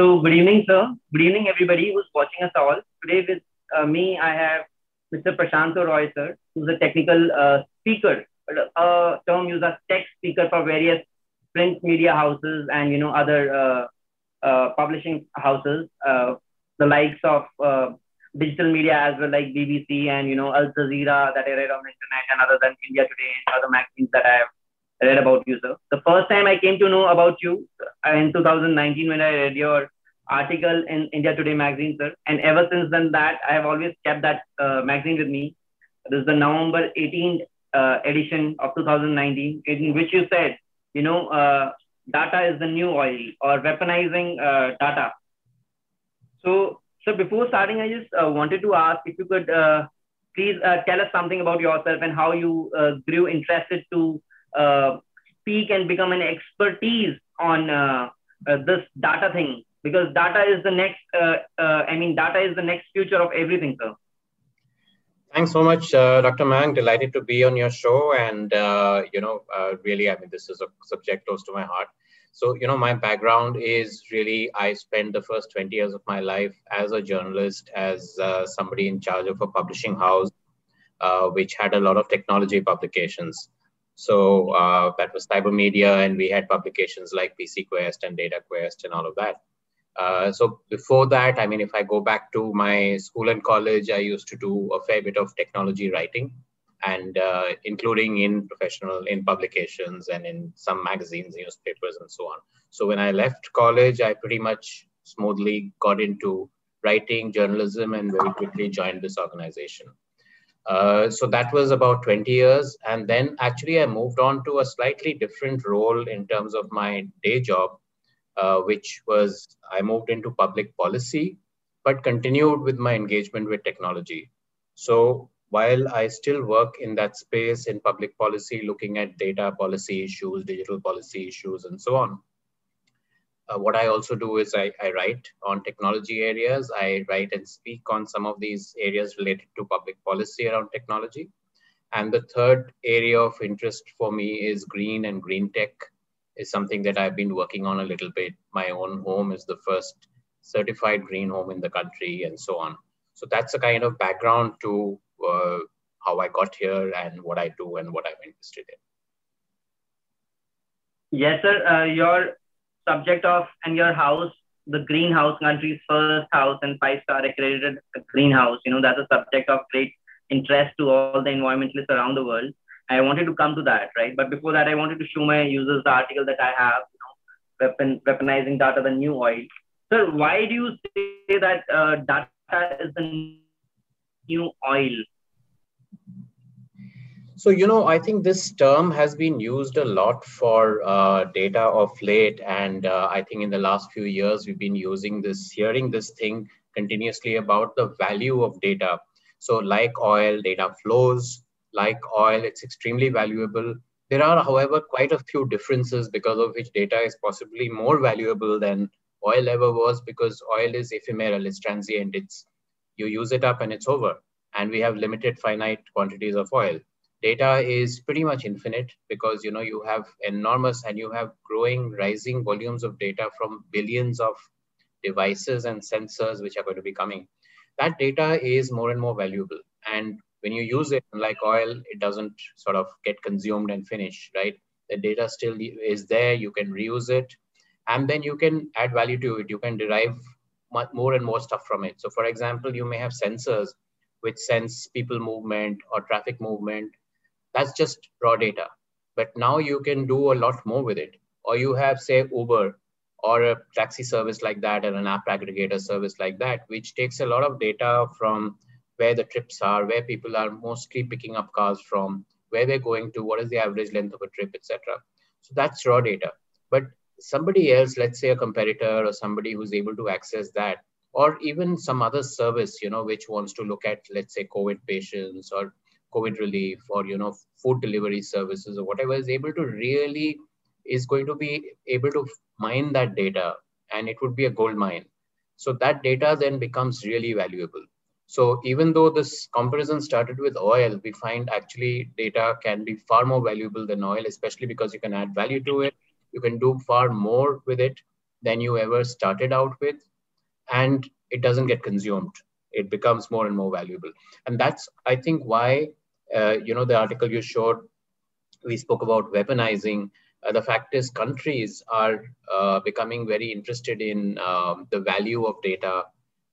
So, good evening, sir. Good evening, everybody who's watching us all. Today, with uh, me, I have Mr. Prasanto Roy, sir, who's a technical uh, speaker, a term used as tech speaker for various print media houses and you know other uh, uh publishing houses, uh, the likes of uh, digital media as well, like BBC and you know Al Jazeera that I read on the internet, and other than India Today and other magazines that I have read about you, sir. The first time I came to know about you uh, in 2019 when I read your article in India Today magazine, sir. And ever since then, that I have always kept that uh, magazine with me. This is the November 18th uh, edition of 2019, in which you said, you know, uh, data is the new oil or weaponizing uh, data. So, so before starting, I just uh, wanted to ask if you could please tell us something about yourself and how you grew interested to uh, speak and become an expertise on uh, uh, this data thing. Because data is the next uh, uh, i mean data is the next future of everything sir. Thanks so much uh, dr mang. Delighted to be on your show. And you know really i mean this is a subject close to my heart. So you know my background is really i spent the first 20 years of my life as a journalist as somebody in charge of a publishing house which had a lot of technology publications so uh, that was Cybermedia, and we had publications like PC Quest and Data Quest and all of that. Uh, so before that, I mean, if I go back to my school and college, I used to do a fair bit of technology writing, and uh, including in professional, in publications and in some magazines, newspapers, and so on. So when I left college, I pretty much smoothly got into writing, journalism, and very quickly joined this organization. Uh, so that was about 20 years. And then actually, I moved on to a slightly different role in terms of my day job, uh, which was I moved into public policy, but continued with my engagement with technology. So while I still work in that space in public policy, looking at data policy issues, digital policy issues, and so on, uh, what I also do is I, I, write on technology areas. I write and speak on some of these areas related to public policy around technology. And the third area of interest for me is green and green tech is something that I've been working on a little bit. My own home is the first certified green home in the country and so on. So that's a kind of background to uh, how I got here and what I do and what I'm interested in. Yes, sir. Uh, your subject of and your house, the greenhouse country's first house and five star accredited greenhouse. You know, that's a subject of great interest to all the environmentalists around the world. I wanted to come to that, right? But before that, I wanted to show my users the article that I have, you know, weapon, weaponizing data, the new oil. Sir, why do you say that uh, data is the new oil? So, you know, I think this term has been used a lot for uh, data of late. And uh, I think in the last few years, we've been using this, hearing this thing continuously about the value of data. So, like oil, data flows, like oil, it's extremely valuable. There are, however, quite a few differences because of which data is possibly more valuable than oil ever was because oil is ephemeral, it's transient, it's you use it up and it's over. And we have limited finite quantities of oil data is pretty much infinite because you know you have enormous and you have growing rising volumes of data from billions of devices and sensors which are going to be coming. That data is more and more valuable. And when you use it like oil it doesn't sort of get consumed and finish right? The data still is there. You can reuse it. And then you can add value to it. You can derive more and more stuff from it. So for example you may have sensors which sense people movement or traffic movement that's just raw data. But now you can do a lot more with it. Or you have, say, Uber or a taxi service like that or an app aggregator service like that, which takes a lot of data from where the trips are, where people are mostly picking up cars from, where they're going to, what is the average length of a trip, etc. So that's raw data. But somebody else, let's say a competitor or somebody who's able to access that, or even some other service, you know, which wants to look at, let's say, COVID patients or COVID relief or you know food delivery services or whatever is able to really is going to be able to mine that data and it would be a gold mine. So that data then becomes really valuable. So even though this comparison started with oil, we find actually data can be far more valuable than oil, especially because you can add value to it. You can do far more with it. than you ever started out with and it doesn't get consumed it becomes more and more valuable and that's i think why uh, you know the article you showed we spoke about weaponizing. Uh, the fact is countries are uh, becoming very interested in um, the value of data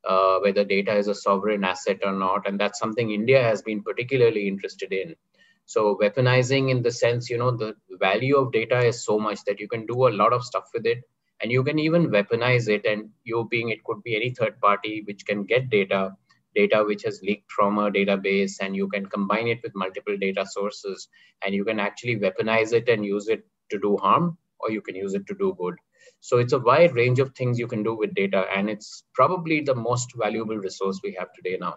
uh, whether data is a sovereign asset or not and that's something india has been particularly interested in. So weaponizing in the sense you know the value of data is so much that you can do a lot of stuff with it and you can even weaponize it and you being it could be any third party which can get data data which has leaked from a database and you can combine it with multiple data sources and you can actually weaponize it and use it to do harm or you can use it to do good so it's a wide range of things you can do with data and it's probably the most valuable resource we have today now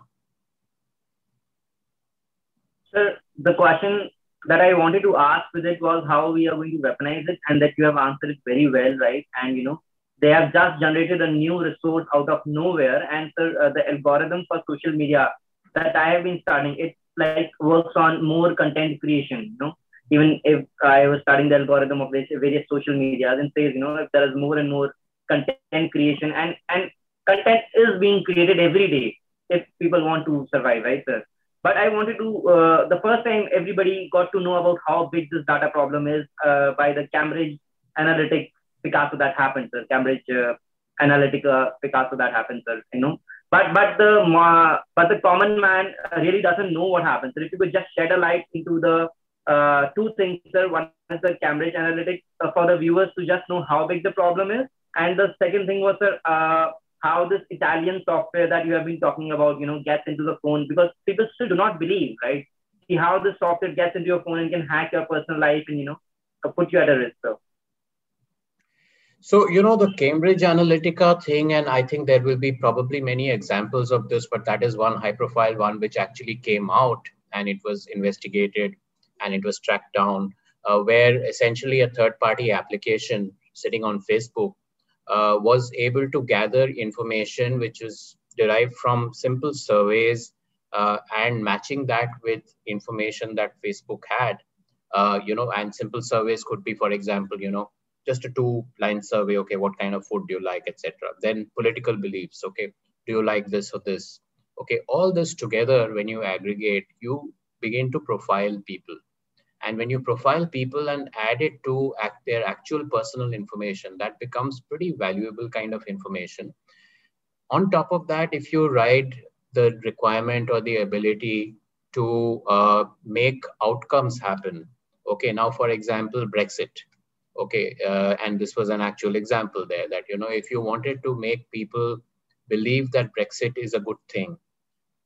sir the question that I wanted to ask with it was how we are going to weaponize it, and that you have answered it very well, right? And you know, they have just generated a new resource out of nowhere, and uh, the algorithm for social media that I have been studying, it like works on more content creation. You know, even if I was studying the algorithm of various social media, and says, you know, if there is more and more content creation, and and content is being created every day if people want to survive, right, sir? But I wanted to, uh, the first time everybody got to know about how big this data problem is uh, by the Cambridge Analytica Picasso that happened, sir. Cambridge uh, Analytica Picasso that happened, sir. You know, but but the uh, but the common man really doesn't know what happens. So if you could just shed a light into the uh, two things, sir. One is the Cambridge Analytica uh, for the viewers to just know how big the problem is, and the second thing was, sir, uh, how this Italian software that you have been talking about, you know, gets into the phone because people still do not believe, right? See how the software gets into your phone and can hack your personal life and, you know, put you at a risk. So. So, you know, the Cambridge Analytica thing, and I think there will be probably many examples of this, but that is one high profile one which actually came out and it was investigated and it was tracked down, uh, where essentially a third party application sitting on Facebook uh, was able to gather information which is derived from simple surveys uh, and matching that with information that Facebook had. Uh, you know, and simple surveys could be, for example, you know, just a two-line survey. Okay, what kind of food do you like, etc. Then political beliefs. Okay, do you like this or this? Okay, all this together, when you aggregate, you begin to profile people and when you profile people and add it to act their actual personal information, that becomes pretty valuable kind of information. On top of that, if you write the requirement or the ability to uh, make outcomes happen. Okay, now for example, Brexit. Okay, uh, and this was an actual example there that, you know, if you wanted to make people believe that Brexit is a good thing,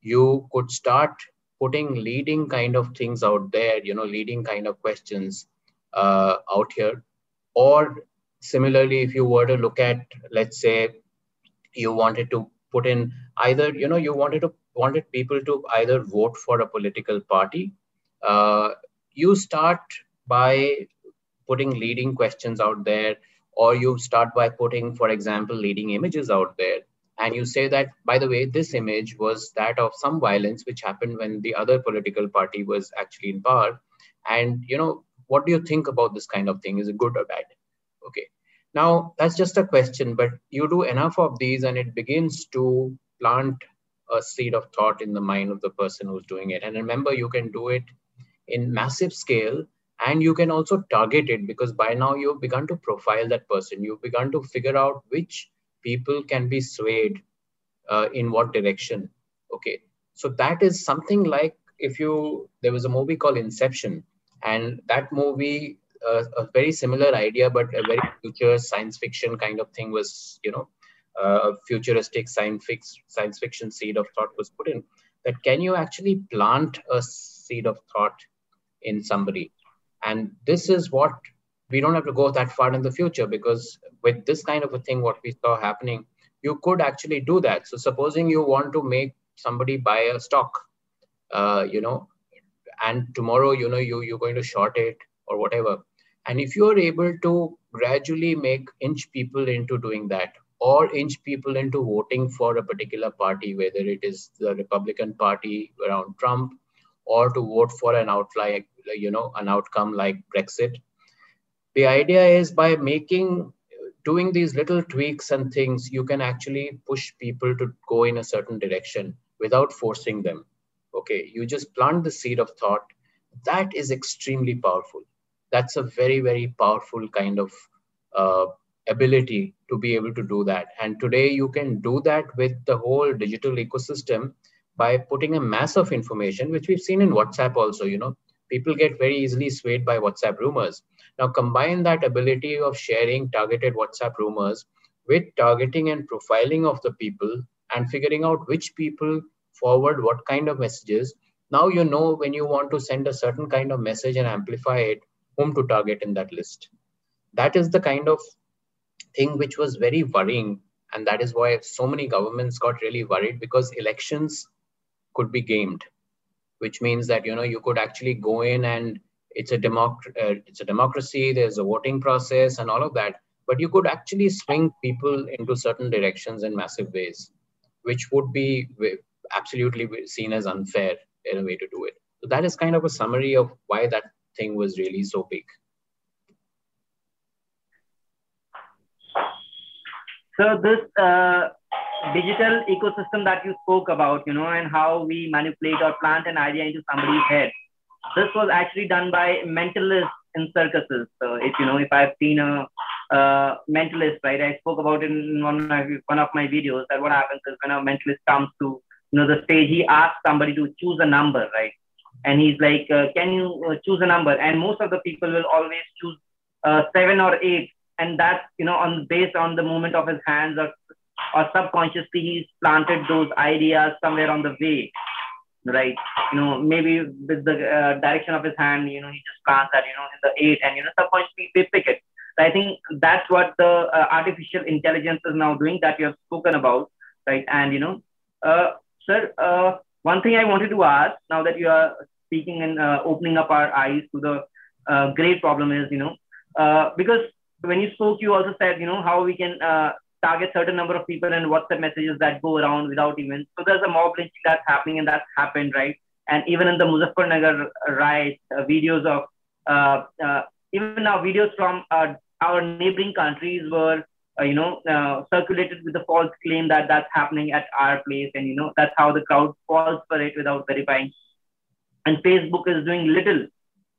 you could start putting leading kind of things out there, you know, leading kind of questions uh, out here. Or similarly, if you were to look at, let's say, you wanted to put in either, you know, you wanted to wanted people to either vote for a political party. Uh, you start by putting leading questions out there, or you start by putting, for example, leading images out there. And you say that by the way this image was that of some violence which happened when the other political party was actually in power. And you know what do you think about this kind of thing? Is it good or bad? Okay. Now that's just a question but you do enough of these and it begins to plant a seed of thought in the mind of the person who's doing it. And remember you can do it in massive scale and you can also target it because by now you've begun to profile that person. You've begun to figure out which people can be swayed uh, in what direction. Okay. So that is something like if you there was a movie called inception and that movie uh, a very similar idea but a very future science fiction kind of thing was you know uh, a futuristic science, fix, science fiction seed of thought was put in. That can you actually plant a seed of thought in somebody and this is what we don't have to go that far in the future because with this kind of a thing, what we saw happening, you could actually do that. So supposing you want to make somebody buy a stock, uh, you know, and tomorrow, you know, you, you're going to short it or whatever. And if you're able to gradually make inch people into doing that or inch people into voting for a particular party, whether it is the Republican Party around Trump or to vote for an outlier, you know, an outcome like Brexit, the idea is by making doing these little tweaks and things, you can actually push people to go in a certain direction without forcing them. Okay, you just plant the seed of thought. That is extremely powerful. That's a very, very powerful kind of uh, ability to be able to do that. And today you can do that with the whole digital ecosystem by putting a mass of information, which we've seen in WhatsApp also, you know, people get very easily swayed by WhatsApp rumors. Now combine that ability of sharing targeted WhatsApp rumors with targeting and profiling of the people and figuring out which people forward what kind of messages. Now you know when you want to send a certain kind of message and amplify it, whom to target in that list. That is the kind of thing which was very worrying. And that is why so many governments got really worried because elections could be gamed, which means that you know you could actually go in and it's a democ- uh, it's a democracy. There's a voting process and all of that, but you could actually swing people into certain directions in massive ways, which would be absolutely seen as unfair in a way to do it. So that is kind of a summary of why that thing was really so big. So this uh, digital ecosystem that you spoke about, you know, and how we manipulate or plant an idea into somebody's head. This was actually done by mentalists in circuses. So if you know, if I've seen a, mentalist, right, I spoke about it in one of, my, one of my videos that what happens is when a mentalist comes to you know the stage, he asks somebody to choose a number, right, and he's like, uh, can you uh, choose a number? And most of the people will always choose uh, seven or eight, and that's you know on based on the movement of his hands or or subconsciously he's planted those ideas somewhere on the way right? You know maybe with the uh, direction of his hand you know he just plants that you know in the eight and you know subconsciously they pick it. So i think that's what the uh, artificial intelligence is now doing that you have spoken about right? And you know uh, sir uh, one thing i wanted to ask now that you are speaking and uh, opening up our eyes to the uh, great problem is you know because when you spoke you also said you know how we can target certain number of people and WhatsApp messages that go around without even. So there's a mob lynching that's happening and that's happened, right? And even in the Muzaffarnagar riot, uh, videos of, uh, uh, even now videos from uh, our neighboring countries were, uh, you know, uh, circulated with the false claim that that's happening at our place. And, you know, that's how the crowd falls for it without verifying. And Facebook is doing little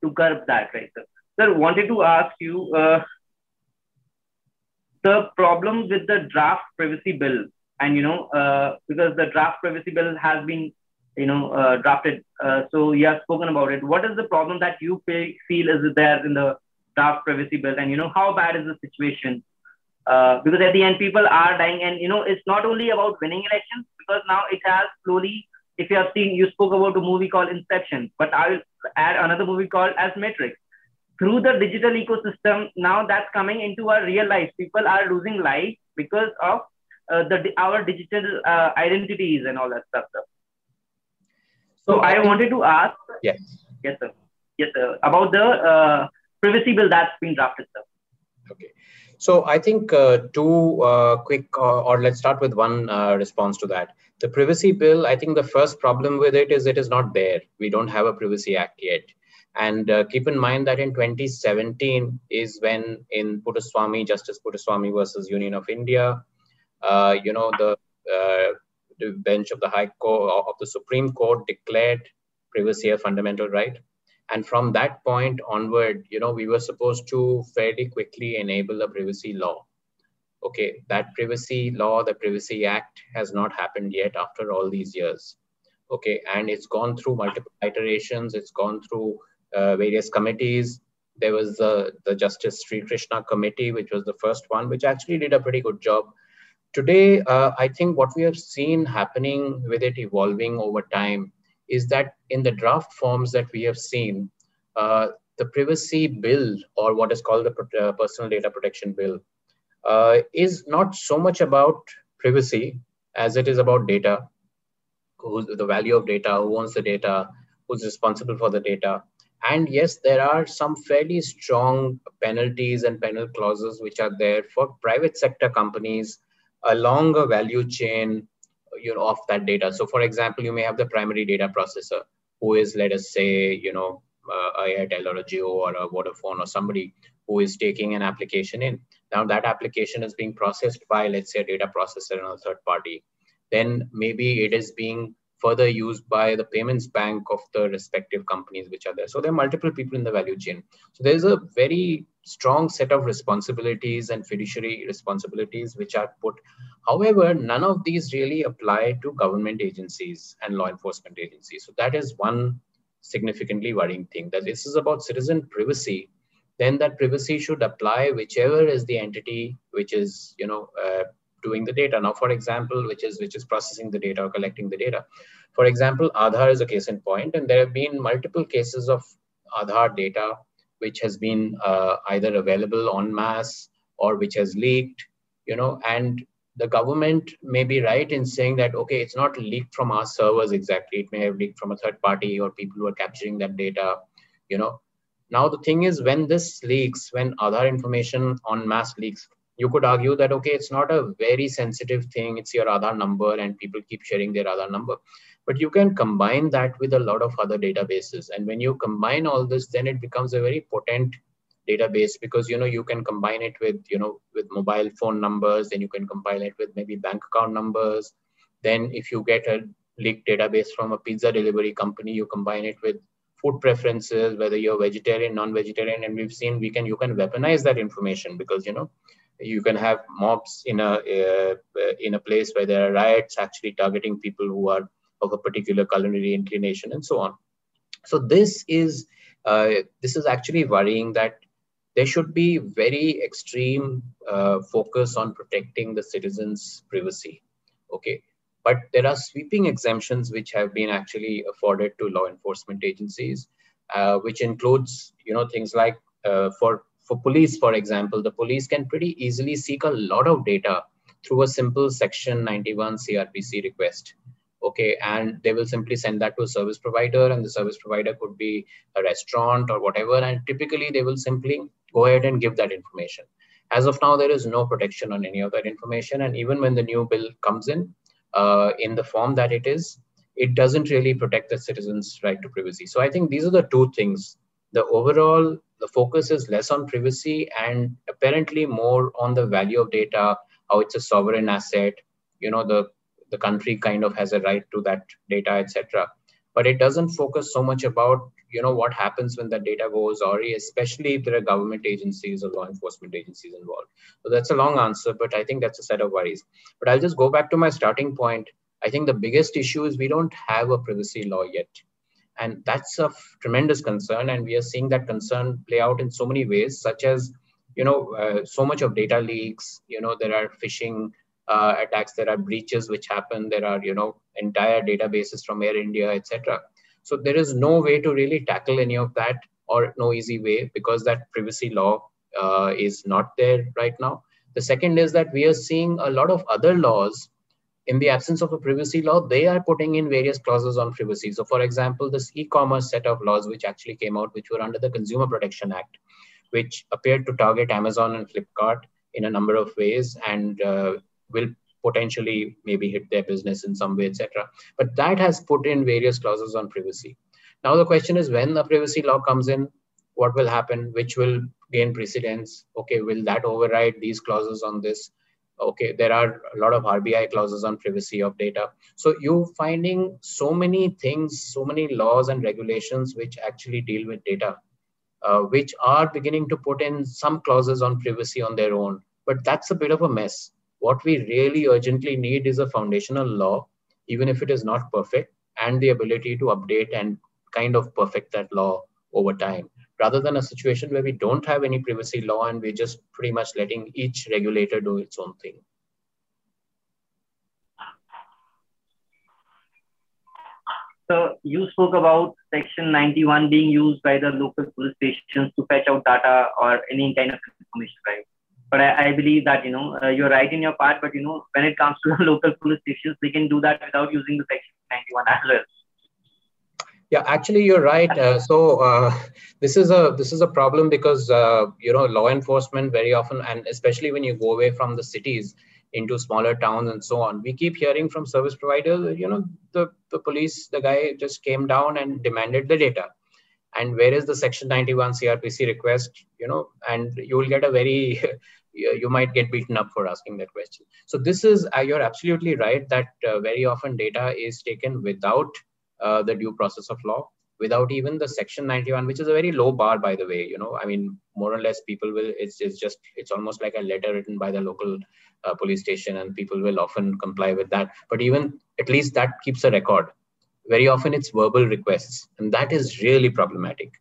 to curb that, right? So, sir, wanted to ask you, the problem with the draft privacy bill, and you know, uh, because the draft privacy bill has been, you know, uh, drafted. Uh, so you have spoken about it. What is the problem that you feel is there in the draft privacy bill, and you know, how bad is the situation? Uh, because at the end, people are dying, and you know, it's not only about winning elections. Because now it has slowly. If you have seen, you spoke about a movie called Inception, but I will add another movie called as Matrix through the digital ecosystem, now that's coming into our real life. People are losing life because of uh, the our digital uh, identities and all that stuff. So, so I, I wanted to ask. Yes. Yes, sir. Yes, sir. About the uh, privacy bill that's been drafted, sir. Okay. So I think uh, two uh, quick, uh, or let's start with one uh, response to that. The privacy bill, I think the first problem with it is it is not there. We don't have a privacy act yet. And uh, keep in mind that in 2017 is when in Puttaswamy, Justice Puttaswamy versus Union of India, uh, you know, the, uh, the bench of the High Court of the Supreme Court declared privacy a fundamental right. And from that point onward, you know, we were supposed to fairly quickly enable a privacy law. Okay, that privacy law, the Privacy Act has not happened yet after all these years. Okay, and it's gone through multiple iterations. It's gone through various committees. There was the, the Justice Srikrishna Committee, which was the first one, which actually did a pretty good job. Today, uh, I think what we have seen happening with it evolving over time is that in the draft forms that we have seen, uh, the privacy bill, or what is called the uh, personal data protection bill, uh, is not so much about privacy as it is about data, who's the value of data, who owns the data, who's responsible for the data. And yes, there are some fairly strong penalties and penal clauses which are there for private sector companies along a value chain you know, of that data. So for example, you may have the primary data processor who is, let us say, you know, uh, Airtel or a Jio or a Vodafone or somebody who is taking an application in. now that application is being processed by, let's say, a data processor and a third party. Then maybe it is being further used by the payments bank of the respective companies which are there. So there are multiple people in the value chain. So there's a very strong set of responsibilities and fiduciary responsibilities which are put. However, none of these really apply to government agencies and law enforcement agencies. So that is one significantly worrying thing that this is about citizen privacy then that privacy should apply whichever is the entity which is you know uh, doing the data. Now for example which is which is processing the data or collecting the data. For example aadhaar is a case in point and there have been multiple cases of aadhaar data which has been uh, either available en masse or which has leaked you know and the government may be right in saying that okay it's not leaked from our servers exactly. It may have leaked from a third party or people who are capturing that data you know. Now the thing is when this leaks when other information on mass leaks you could argue that okay it's not a very sensitive thing. It's your Aadhaar number and people keep sharing their Aadhaar number. But you can combine that with a lot of other databases. And when you combine all this then it becomes a very potent database because you know you can combine it with you know with mobile phone numbers then you can combine it with maybe bank account numbers. Then if you get a leaked database from a pizza delivery company you combine it with food preferences whether you're vegetarian non-vegetarian and we've seen we can you can weaponize that information because you know you can have mobs in a uh, in a place where there are riots actually targeting people who are of a particular culinary inclination and so on. So this is uh, this is actually worrying that there should be very extreme uh, focus on protecting the citizens privacy okay? But there are sweeping exemptions which have been actually afforded to law enforcement agencies uh, which includes you know things like uh, for for police, for example, the police can pretty easily seek a lot of data through a simple section 91 CRPC request. Okay, and they will simply send that to a service provider, and the service provider could be a restaurant or whatever. And typically, they will simply go ahead and give that information. As of now, there is no protection on any of that information. And even when the new bill comes in, uh, in the form that it is, it doesn't really protect the citizens' right to privacy. So I think these are the two things the overall the focus is less on privacy and apparently more on the value of data how it's a sovereign asset you know the the country kind of has a right to that data etc but it doesn't focus so much about you know what happens when the data goes or especially if there are government agencies or law enforcement agencies involved. So that's a long answer but i think that's a set of worries. But i'll just go back to my starting point. I think the biggest issue is we don't have a privacy law yet and that's of tremendous concern. And we are seeing that concern play out in so many ways such as you know uh, so much of data leaks. You know there are phishing uh, attacks. There are breaches which happen. There are you know entire databases from air india etc so there is no way to really tackle any of that or no easy way because that privacy law uh, is not there right now. The second is that we are seeing a lot of other laws in the absence of a privacy law, they are putting in various clauses on privacy. So, for example, this e-commerce set of laws which actually came out, which were under the Consumer Protection Act, which appeared to target Amazon and Flipkart in a number of ways and uh, will potentially maybe hit their business in some way, etc. But that has put in various clauses on privacy. Now the question is, when the privacy law comes in, what will happen? Which will gain precedence? Okay, will that override these clauses on this? Okay there are a lot of rbi clauses on privacy of data. So you finding so many things so many laws and regulations which actually deal with data uh, which are beginning to put in some clauses on privacy on their own. But that's a bit of a mess. What we really urgently need is a foundational law even if it is not perfect and the ability to update and kind of perfect that law over time rather than a situation where we don't have any privacy law and we're just pretty much letting each regulator do its own thing. So you spoke about section 91 being used by the local police stations to fetch out data or any kind of information, right? But I, I believe that, you know, uh, you're right in your part, but, you know, when it comes to the local police stations, they can do that without using the section 91 as well. Yeah, actually, you're right. Uh, so uh, this is a this is a problem because uh, you know law enforcement very often, and especially when you go away from the cities into smaller towns and so on, we keep hearing from service providers. You know, the the police, the guy just came down and demanded the data, and where is the Section 91 CRPC request? You know, and you will get a very you might get beaten up for asking that question. So this is, uh, you're absolutely right that uh, very often data is taken without uh, the due process of law, without even the section 91, which is a very low bar, by the way, you know, I mean, more or less people will, it's, it's just, it's almost like a letter written by the local uh, police station and people will often comply with that. But even at least that keeps a record. Very often it's verbal requests and that is really problematic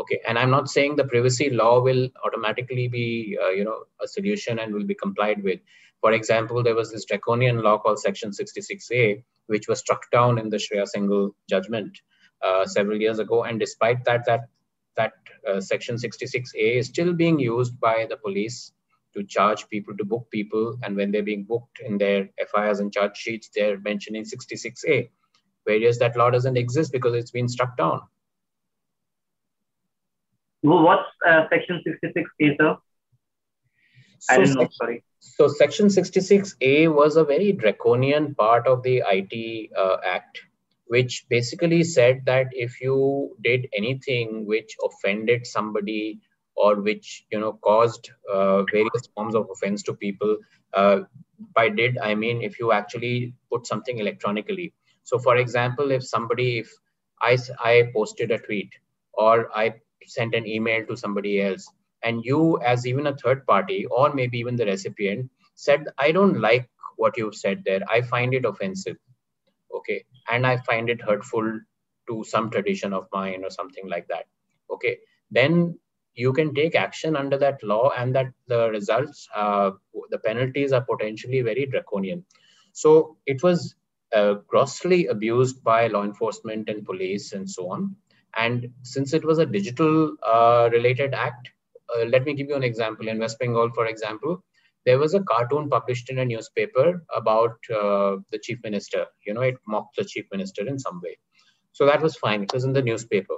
okay and i'm not saying the privacy law will automatically be uh, you know a solution and will be complied with for example there was this draconian law called section 66a which was struck down in the shreya singhal judgment uh, several years ago and despite that that that uh, section 66a is still being used by the police to charge people to book people and when they're being booked in their firs and charge sheets they're mentioning 66a whereas that law doesn't exist because it's been struck down What's uh, Section 66A, sir? I didn't know, sorry. So Section 66A was a very draconian part of the IT uh, Act, which basically said that if you did anything which offended somebody or which you know caused uh, various forms of offense to people, uh, by did I mean if you actually put something electronically. So, for example, if somebody, if I I posted a tweet or I sent an email to somebody else and you as even a third party or maybe even the recipient said i don't like what you've said there. I find it offensive. Okay. And i find it hurtful to some tradition of mine or something like that. Okay. Then you can take action under that law and that the results uh, the penalties are potentially very draconian. So it was uh, grossly abused by law enforcement and police and so on. And since it was a digital uh, related act, uh, let me give you an example. In West Bengal, for example, there was a cartoon published in a newspaper about uh, the chief minister. You know, it mocked the chief minister in some way. So that was fine. It was in the newspaper.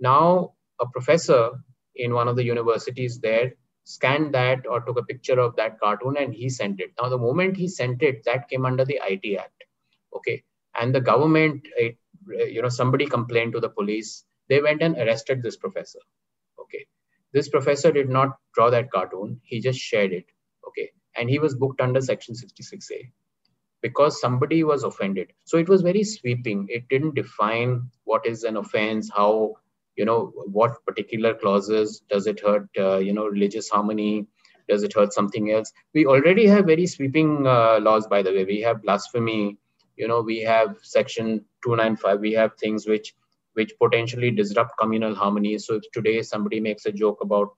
Now, a professor in one of the universities there scanned that or took a picture of that cartoon and he sent it. Now, the moment he sent it, that came under the IT Act. Okay. And the government, it, you know, somebody complained to the police they went and arrested this professor. This professor did not draw that cartoon. He just shared it. Okay. And he was booked under section 66A because somebody was offended. So it was very sweeping. It didn't define what is an offense, how, you know, what particular clauses does it hurt, uh, you know, religious harmony, does it hurt something else? We already have very sweeping uh, laws, by the way. We have blasphemy, you know, we have section 295, we have things which which potentially disrupt communal harmony. So if today somebody makes a joke about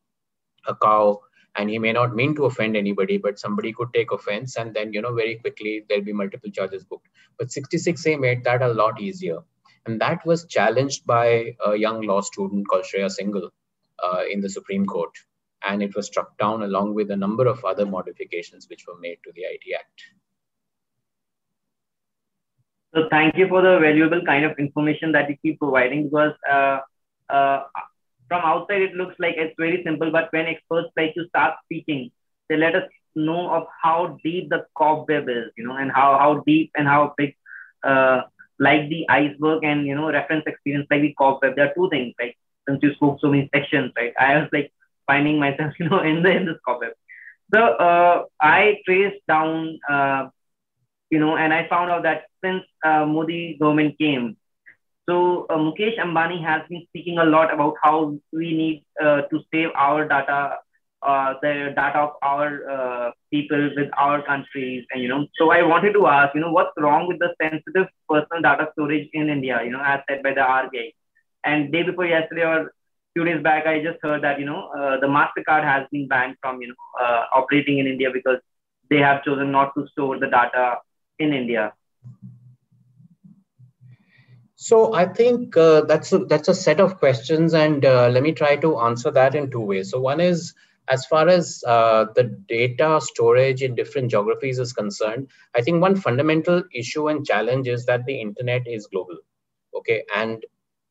a cow and he may not mean to offend anybody, but somebody could take offense and then, you know, very quickly there'll be multiple charges booked. But 66A made that a lot easier. And that was challenged by a young law student called Shreya Singhal uh, in the Supreme Court. And it was struck down along with a number of other modifications which were made to the IT Act. So thank you for the valuable kind of information that you keep providing because uh, uh, from outside it looks like it's very simple, but when experts like you start speaking, they let us know of how deep the cobweb is, you know, and how, how deep and how big, uh, like the iceberg and, you know, reference experience, like the cobweb. There are two things, like since you spoke so many sections, right? I was like finding myself, you know, in the in this cobweb. So uh, I traced down uh, you know, and I found out that since uh, Modi government came, so uh, Mukesh Ambani has been speaking a lot about how we need uh, to save our data, uh, the data of our uh, people with our countries, and you know. So I wanted to ask, you know, what's wrong with the sensitive personal data storage in India? You know, as said by the RBI. And day before yesterday or few days back, I just heard that you know uh, the Mastercard has been banned from you know operating in India because they have chosen not to store the data in India? So I think uh, that's a, that's a set of questions, and uh, let me try to answer that in two ways. So one is as far as uh, the data storage in different geographies is concerned, I think one fundamental issue and challenge is that the internet is global. Okay, and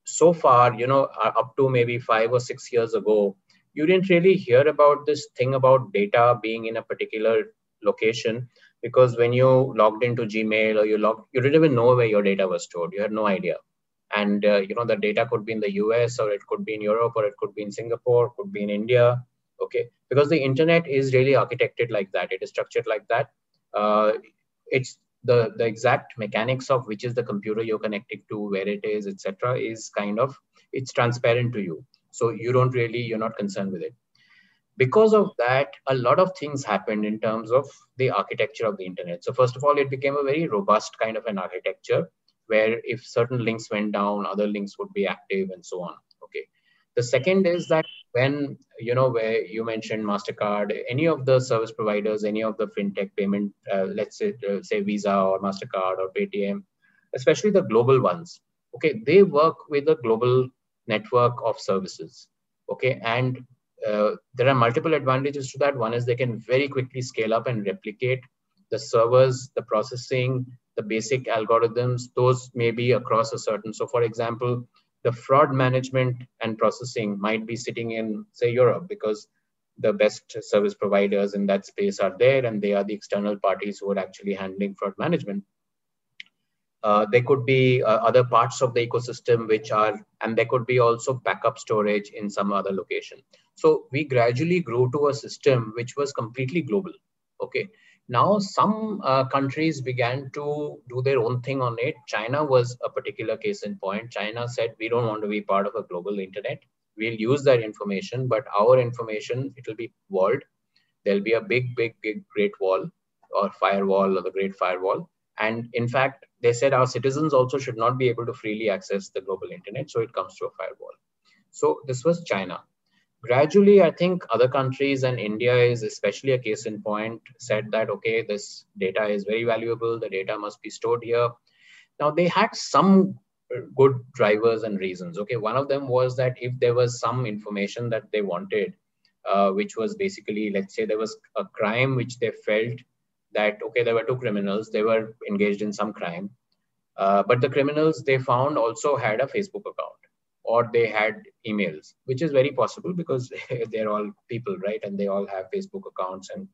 so far, you know, uh, up to maybe five or six years ago, you didn't really hear about this thing about data being in a particular location because when you logged into Gmail or you logged, you didn't even know where your data was stored. You had no idea. And uh, you know the data could be in the US or it could be in Europe or it could be in Singapore, could be in India. Okay, because the internet is really architected like that. It is structured like that. Uh, it's the the exact mechanics of which is the computer you're connecting to, where it is, etc. is kind of it's transparent to you. So you don't really you're not concerned with it because of that, a lot of things happened in terms of the architecture of the internet. So first of all, it became a very robust kind of an architecture where if certain links went down, other links would be active and so on. Okay. The second is that when, you know, where you mentioned MasterCard, any of the service providers, any of the fintech payment, uh, let's say, uh, say Visa or MasterCard or Paytm, especially the global ones, okay, they work with a global network of services. Okay. And uh, there are multiple advantages to that. One is they can very quickly scale up and replicate the servers, the processing, the basic algorithms, those may be across a certain. So for example, the fraud management and processing might be sitting in, say, Europe, because the best service providers in that space are there and they are the external parties who are actually handling fraud management. Uh, there could be uh, other parts of the ecosystem which are, and there could be also backup storage in some other location. So we gradually grew to a system which was completely global. Okay. Now some uh, countries began to do their own thing on it. China was a particular case in point. China said, we don't want to be part of a global internet. We'll use that information, but our information, it will be walled. There'll be a big, big, big great wall or firewall or the great firewall. And in fact, they said our citizens also should not be able to freely access the global internet. So it comes to a firewall. So this was China. Gradually, I think other countries and India is especially a case in point said that, okay, this data is very valuable. The data must be stored here. Now they had some good drivers and reasons. Okay, one of them was that if there was some information that they wanted, uh, which was basically, let's say there was a crime which they felt that okay there were two criminals they were engaged in some crime uh, but the criminals they found also had a facebook account or they had emails which is very possible because they're all people right and they all have facebook accounts. And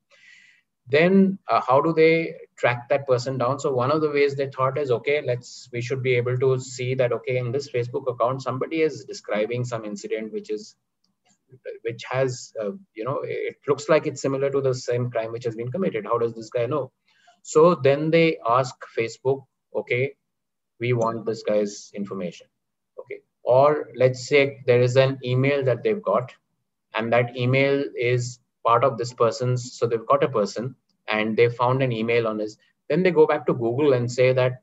then uh, how do they track that person down? So one of the ways they thought is okay let's we should be able to see that okay in this facebook account somebody is describing some incident which is which has, uh, you know, it looks like it's similar to the same crime which has been committed. How does this guy know? So then they ask Facebook, okay, we want this guy's information. Okay. Or let's say there is an email that they've got, and that email is part of this person's. So they've got a person and they found an email on his. Then they go back to Google and say that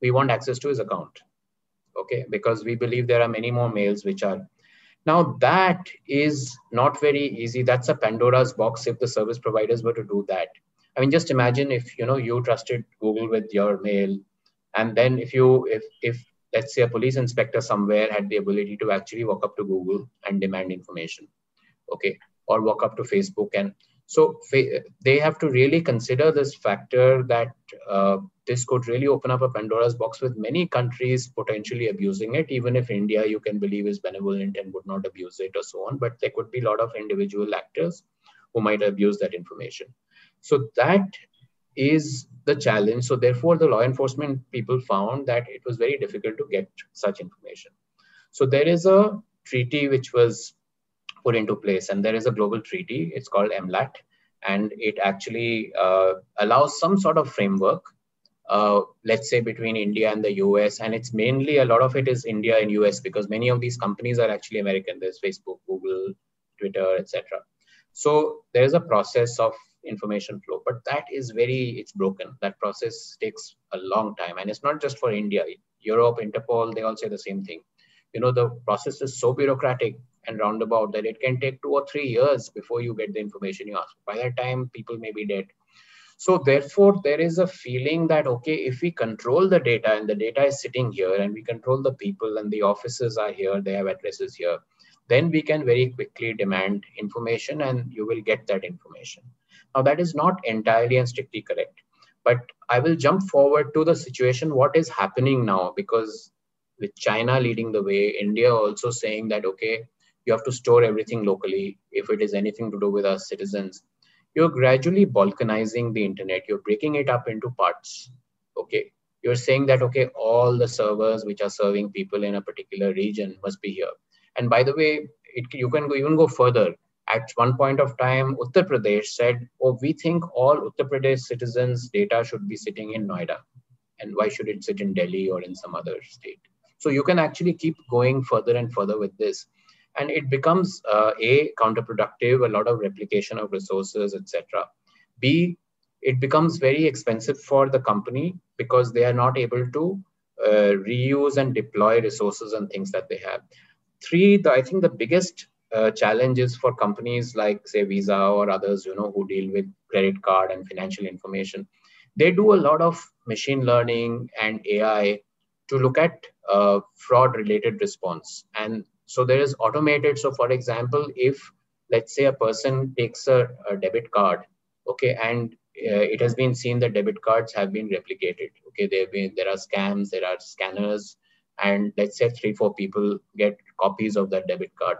we want access to his account. Okay. Because we believe there are many more mails which are now that is not very easy. That's a Pandora's box if the service providers were to do that. I mean, just imagine if you know you trusted Google with your mail, and then if you if if let's say a police inspector somewhere had the ability to actually walk up to Google and demand information, okay, or walk up to Facebook and so they have to really consider this factor that uh, this could really open up a Pandora's box with many countries potentially abusing it, even if India, you can believe, is benevolent and would not abuse it or so on. But there could be a lot of individual actors who might abuse that information. So that is the challenge. So therefore, the law enforcement people found that it was very difficult to get such information. So there is a treaty which was put into place. And there is a global treaty, it's called MLAT, and it actually uh, allows some sort of framework, uh, let's say between India and the US. And it's mainly a lot of it is India and US because many of these companies are actually American. There's Facebook, Google, Twitter, etc. So there's a process of information flow, but that is very, it's broken. That process takes a long time. And it's not just for India. Europe, Interpol, they all say the same thing. You know, the process is so bureaucratic and roundabout that it can take two or three years before you get the information you ask. By that time, people may be dead. So therefore, there is a feeling that, okay, if we control the data and the data is sitting here and we control the people and the offices are here, they have addresses here, then we can very quickly demand information and you will get that information. Now that is not entirely and strictly correct, but I will jump forward to the situation, what is happening now, because with China leading the way, India also saying that, okay, you have to store everything locally. If it is anything to do with our citizens you're gradually balkanizing the internet. You're breaking it up into parts. Okay. You're saying that okay all the servers which are serving people in a particular region must be here. And by the way it, you can go, even go further. At one point of time, Uttar Pradesh said, "Oh, we think all Uttar Pradesh citizens' data should be sitting in Noida, and why should it sit in Delhi or in some other state?" So you can actually keep going further and further with this, and it becomes uh, a counterproductive, a lot of replication of resources, etc. B, it becomes very expensive for the company because they are not able to uh, reuse and deploy resources and things that they have. Three, the, I think the biggest uh, challenges for companies like say Visa or others, you know, who deal with credit card and financial information, they do a lot of machine learning and AI to look at uh, fraud related response. And so there is automated. So for example, if let's say a person takes a, a debit card, okay, and uh, it has been seen that debit cards have been replicated. Okay, there have been there are scams, there are scanners, and let's say three four people get copies of that debit card,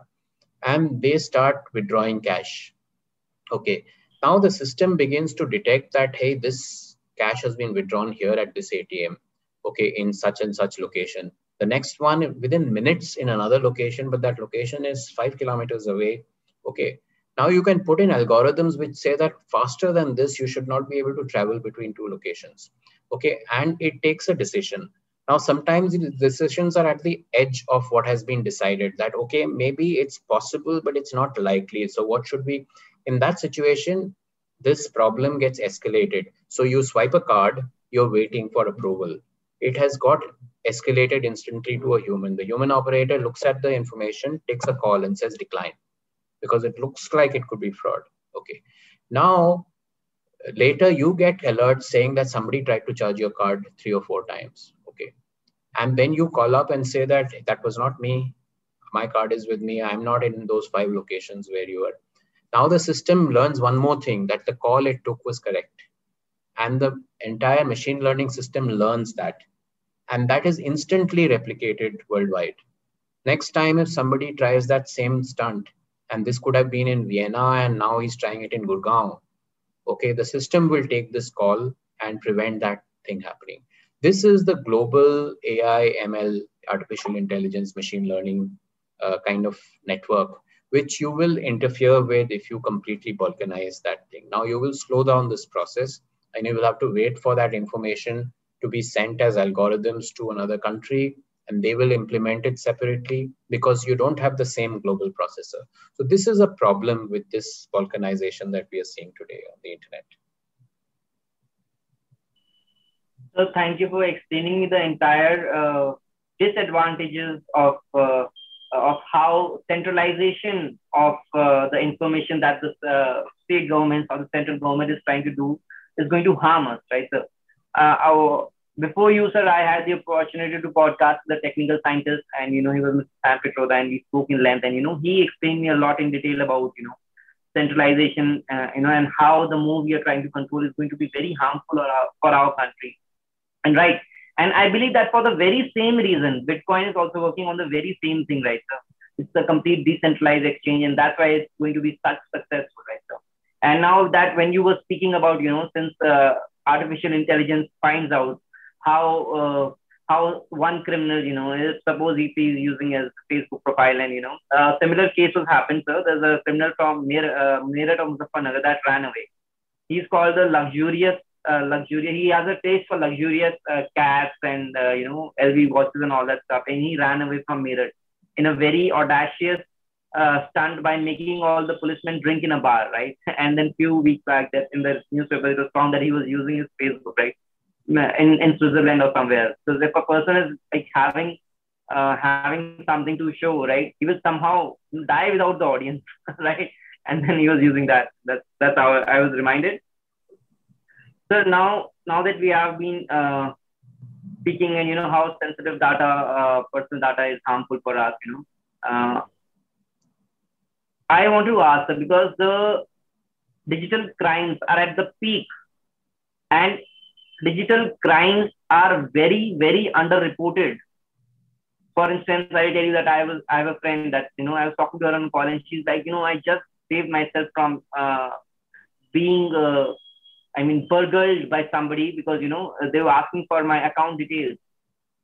and they start withdrawing cash. Okay, now the system begins to detect that hey, this cash has been withdrawn here at this ATM. Okay, in such and such location. The next one within minutes in another location, but that location is five kilometers away. Okay, now you can put in algorithms which say that faster than this, you should not be able to travel between two locations. Okay, and it takes a decision. Now, sometimes decisions are at the edge of what has been decided that, okay, maybe it's possible, but it's not likely. So what should be, in that situation, this problem gets escalated. So you swipe a card, you're waiting for approval. It has got escalated instantly to a human. The human operator looks at the information, takes a call and says decline because it looks like it could be fraud. Okay. Now, later you get alerts saying that somebody tried to charge your card three or four times. Okay. And then you call up and say that that was not me. My card is with me. I'm not in those five locations where you are. Now the system learns one more thing that the call it took was correct. And the entire machine learning system learns that. And that is instantly replicated worldwide. Next time, if somebody tries that same stunt, and this could have been in Vienna and now he's trying it in Gurgaon. Okay, the system will take this call and prevent that thing happening. This is the global AI, ML, artificial intelligence, machine learning uh, kind of network, which you will interfere with if you completely balkanize that thing. Now you will slow down this process and you will have to wait for that information to be sent as algorithms to another country and they will implement it separately because you don't have the same global processor. So this is a problem with this balkanization that we are seeing today on the internet. So thank you for explaining the entire uh, disadvantages of uh, of how centralization of uh, the information that the uh, state governments or the central government is trying to do is going to harm us, right? So, uh, our before you, sir, I had the opportunity to podcast the technical scientist, and you know he was Mr. Sam Pitroda, and we spoke in length, and you know he explained me a lot in detail about you know centralization, uh, you know, and how the move we are trying to control is going to be very harmful for our, for our country. And right, and I believe that for the very same reason, Bitcoin is also working on the very same thing, right, sir? It's a complete decentralized exchange, and that's why it's going to be such successful, right, sir? And now that when you were speaking about, you know, since uh, artificial intelligence finds out how uh, how one criminal, you know, is suppose he is using his Facebook profile and you know, uh, similar cases happen. So there's a criminal from near uh, Meerut of Muzaffarnagar that ran away. He's called the luxurious, uh, luxurious. He has a taste for luxurious uh, cats and uh, you know LV watches and all that stuff. And he ran away from Meerut in a very audacious uh, stunt by making all the policemen drink in a bar, right? And then few weeks back, that in the newspaper, it was found that he was using his Facebook, right? in, in Switzerland or somewhere. So if a person is like having uh, having something to show, right, he will somehow die without the audience, right? And then he was using that. That's that's how I was reminded. So now now that we have been uh, speaking and you know how sensitive data, uh, personal data is harmful for us, you know. Uh, I want to ask because the digital crimes are at the peak and digital crimes are very, very underreported. For instance, I tell you that I was I have a friend that you know I was talking to her on call and she's like, you know, I just saved myself from uh, being uh, I mean burgled by somebody because you know they were asking for my account details.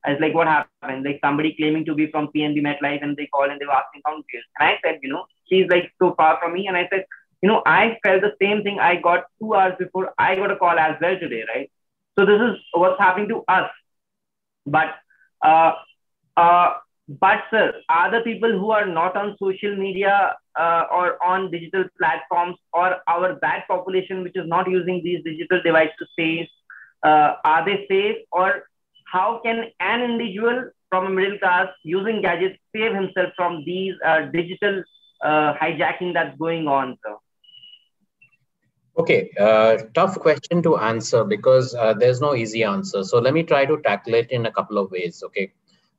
I was like, what happened? Like somebody claiming to be from PNB MetLife and they call and they were asking details. And I said, you know, she's like so far from me. And I said, you know, I felt the same thing I got two hours before I got a call as well today, right? So this is what's happening to us. But uh, uh, but sir, other people who are not on social media uh, or on digital platforms or our bad population which is not using these digital devices safe, uh, are they safe or how can an individual from a middle class using gadgets save himself from these uh, digital uh, hijacking that's going on, sir? Okay, uh, tough question to answer because uh, there's no easy answer. So let me try to tackle it in a couple of ways. Okay.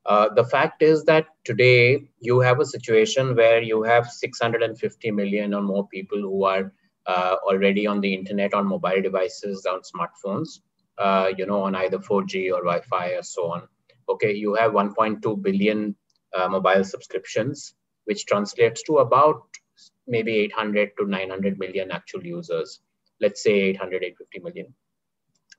Uh, the fact is that today you have a situation where you have 650 million or more people who are uh, already on the internet on mobile devices on smartphones uh, you know on either 4g or wi-fi or so on. Okay you have 1.2 billion uh, mobile subscriptions which translates to about maybe 800 to 900 million actual users. Let's say 800 850 million.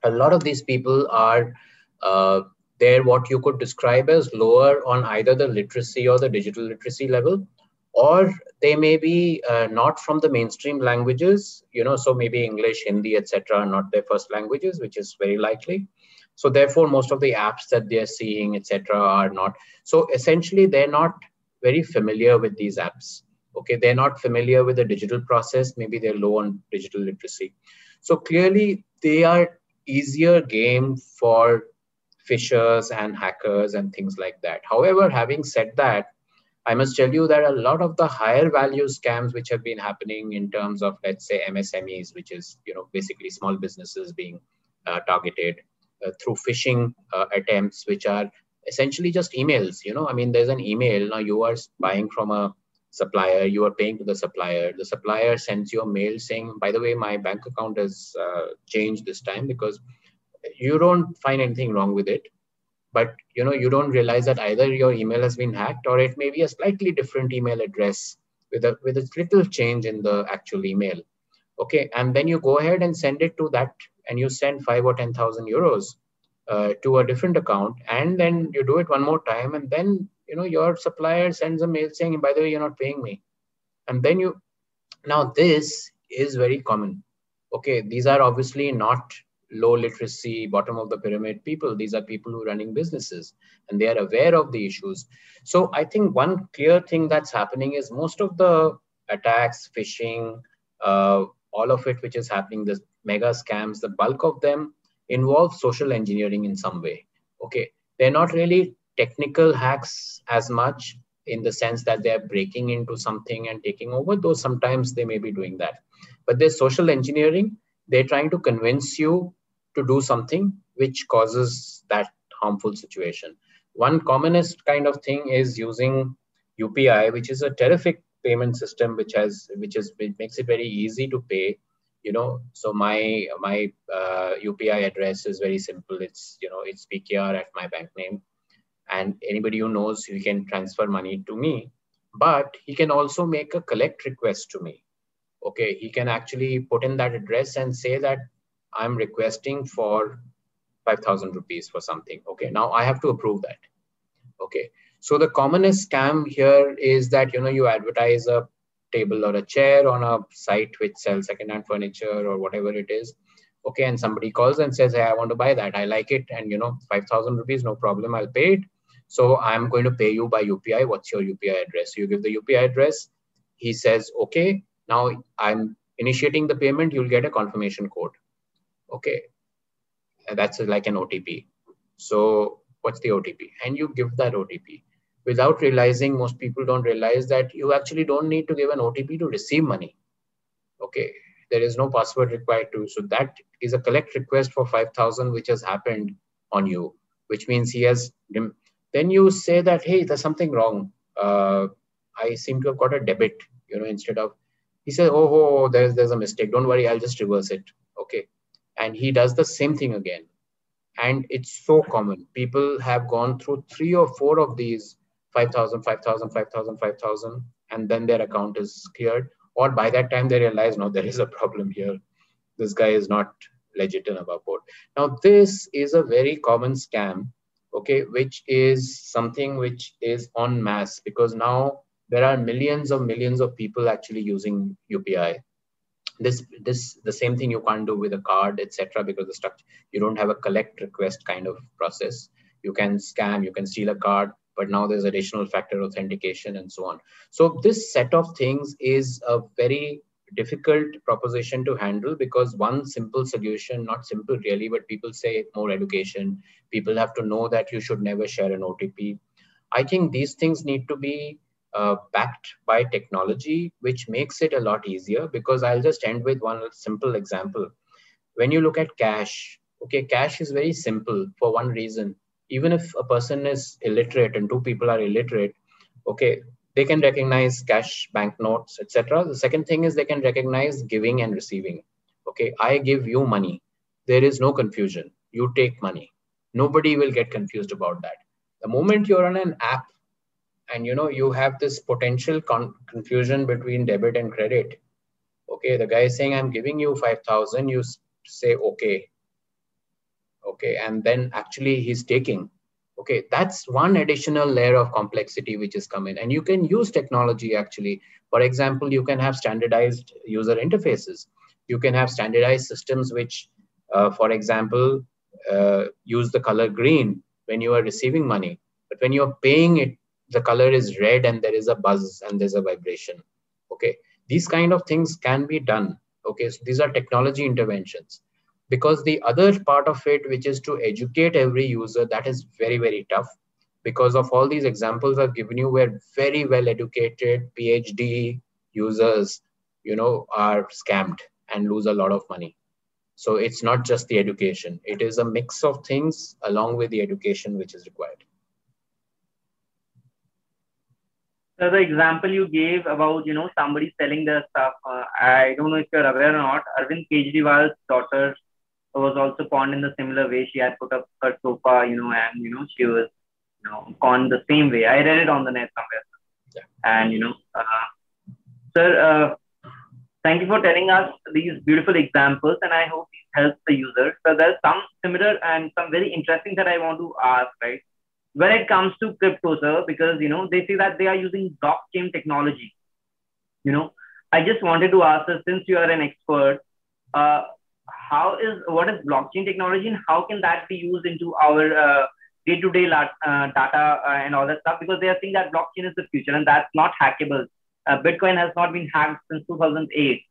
A lot of these people are uh, they're what you could describe as lower on either the literacy or the digital literacy level or they may be uh, not from the mainstream languages you know so maybe english hindi etc are not their first languages which is very likely. So therefore most of the apps that they're seeing etc are not. So essentially they're not very familiar with these apps. Okay they're not familiar with the digital process. Maybe they're low on digital literacy. So clearly they are easier game for phishers and hackers and things like that. However, having said that, I must tell you that a lot of the higher value scams which have been happening in terms of, let's say, MSMEs, which is you know basically small businesses being uh, targeted uh, through phishing uh, attempts, which are essentially just emails. You know, I mean, there's an email now. You are buying from a supplier, you are paying to the supplier. The supplier sends you a mail saying, by the way, my bank account has uh, changed this time because you don't find anything wrong with it but you know you don't realize that either your email has been hacked or it may be a slightly different email address with a with a little change in the actual email. Okay and then you go ahead and send it to that and you send 5 or 10000 euros uh, to a different account and then you do it one more time and then you know your supplier sends a mail saying by the way you're not paying me. And then you now this is very common. Okay these are obviously not low literacy, bottom of the pyramid people. These are people who are running businesses and they are aware of the issues. So I think one clear thing that's happening is most of the attacks, phishing, uh, all of it which is happening, the mega scams, the bulk of them involve social engineering in some way. Okay, they're not really technical hacks as much in the sense that they're breaking into something and taking over, though sometimes they may be doing that. But there's social engineering. They're trying to convince you to do something which causes that harmful situation. One commonest kind of thing is using UPI, which is a terrific payment system, which has which is it makes it very easy to pay. You know, so my my uh, UPI address is very simple. It's you know it's PKR at my bank name, and anybody who knows he can transfer money to me, but he can also make a collect request to me. Okay, he can actually put in that address and say that I'm requesting for 5,000 rupees for something. Okay, now I have to approve that. Okay, so the commonest scam here is that you know you advertise a table or a chair on a site which sells secondhand furniture or whatever it is. Okay, and somebody calls and says, "Hey, I want to buy that. I like it, and you know, 5,000 rupees, no problem. I'll pay it. So I'm going to pay you by UPI. What's your UPI address? So you give the UPI address. He says, "Okay, now I'm initiating the payment. You'll get a confirmation code." Okay. That's like an otp so what's the otp and you give that otp without realizing most people don't realize that you actually don't need to give an otp to receive money. Okay. There is no password required to. So that is a collect request for 5000 which has happened on you which means he has then you say that hey there's something wrong. Uh, i seem to have got a debit you know instead of he says oh, oh, oh there's there's a mistake. Don't worry i'll just reverse it. Okay and he does the same thing again. And it's so common. People have gone through three or four of these 5000 5000 5000 5000 and then their account is cleared. Or by that time they realize no there is a problem here. This guy is not legit and above board. Now this is a very common scam okay, which is something which is on mass because now there are millions of millions of people actually using UPI. This this the same thing you can't do with a card, etc. Because the structure you don't have a collect request kind of process. You can scam, you can steal a card, but now there's additional factor authentication and so on. So this set of things is a very difficult proposition to handle because one simple solution, not simple really, but people say more education. People have to know that you should never share an OTP. I think these things need to be uh, backed by technology, which makes it a lot easier because I'll just end with one simple example. When you look at cash, okay, cash is very simple for one reason. Even if a person is illiterate and two people are illiterate, okay, they can recognize cash banknotes etc the second thing is they can recognize giving and receiving. Okay i give you money. There is no confusion. You take money. Nobody will get confused about that. The moment you're on an app and you know you have this potential con- confusion between debit and credit. Okay the guy is saying i'm giving you 5000 you say okay. Okay and then actually he's taking. Okay that's one additional layer of complexity which is coming. And you can use technology actually. For example you can have standardized user interfaces. You can have standardized systems which uh, for example uh, use the color green when you are receiving money. But when you're paying it the color is red and there is a buzz and there's a vibration okay? These kind of things can be done okay? So these are technology interventions. Because the other part of it which is to educate every user that is very very tough. Because of all these examples i've given you where very well educated phd users you know are scammed and lose a lot of money. So it's not just the education. It is a mix of things along with the education which is required so the example you gave about you know somebody selling their stuff uh, i don't know if you're aware or not arvind kejriwal's daughter was also conned in the similar way. She had put up her sofa, you know, and you know she was, you know, conned the same way. I read it on the net somewhere. Yeah. And you know, uh, sir, uh, thank you for telling us these beautiful examples, and I hope these help the users. So there's some similar and some very interesting that I want to ask, right? When it comes to crypto, sir, because you know they say that they are using blockchain technology. You know, I just wanted to ask, sir, since you are an expert, uh, how is what is blockchain technology and how can that be used into our uh, day-to-day uh, data uh, and all that stuff because they are saying that blockchain is the future and that's not hackable. Uh, Bitcoin has not been hacked since 2008,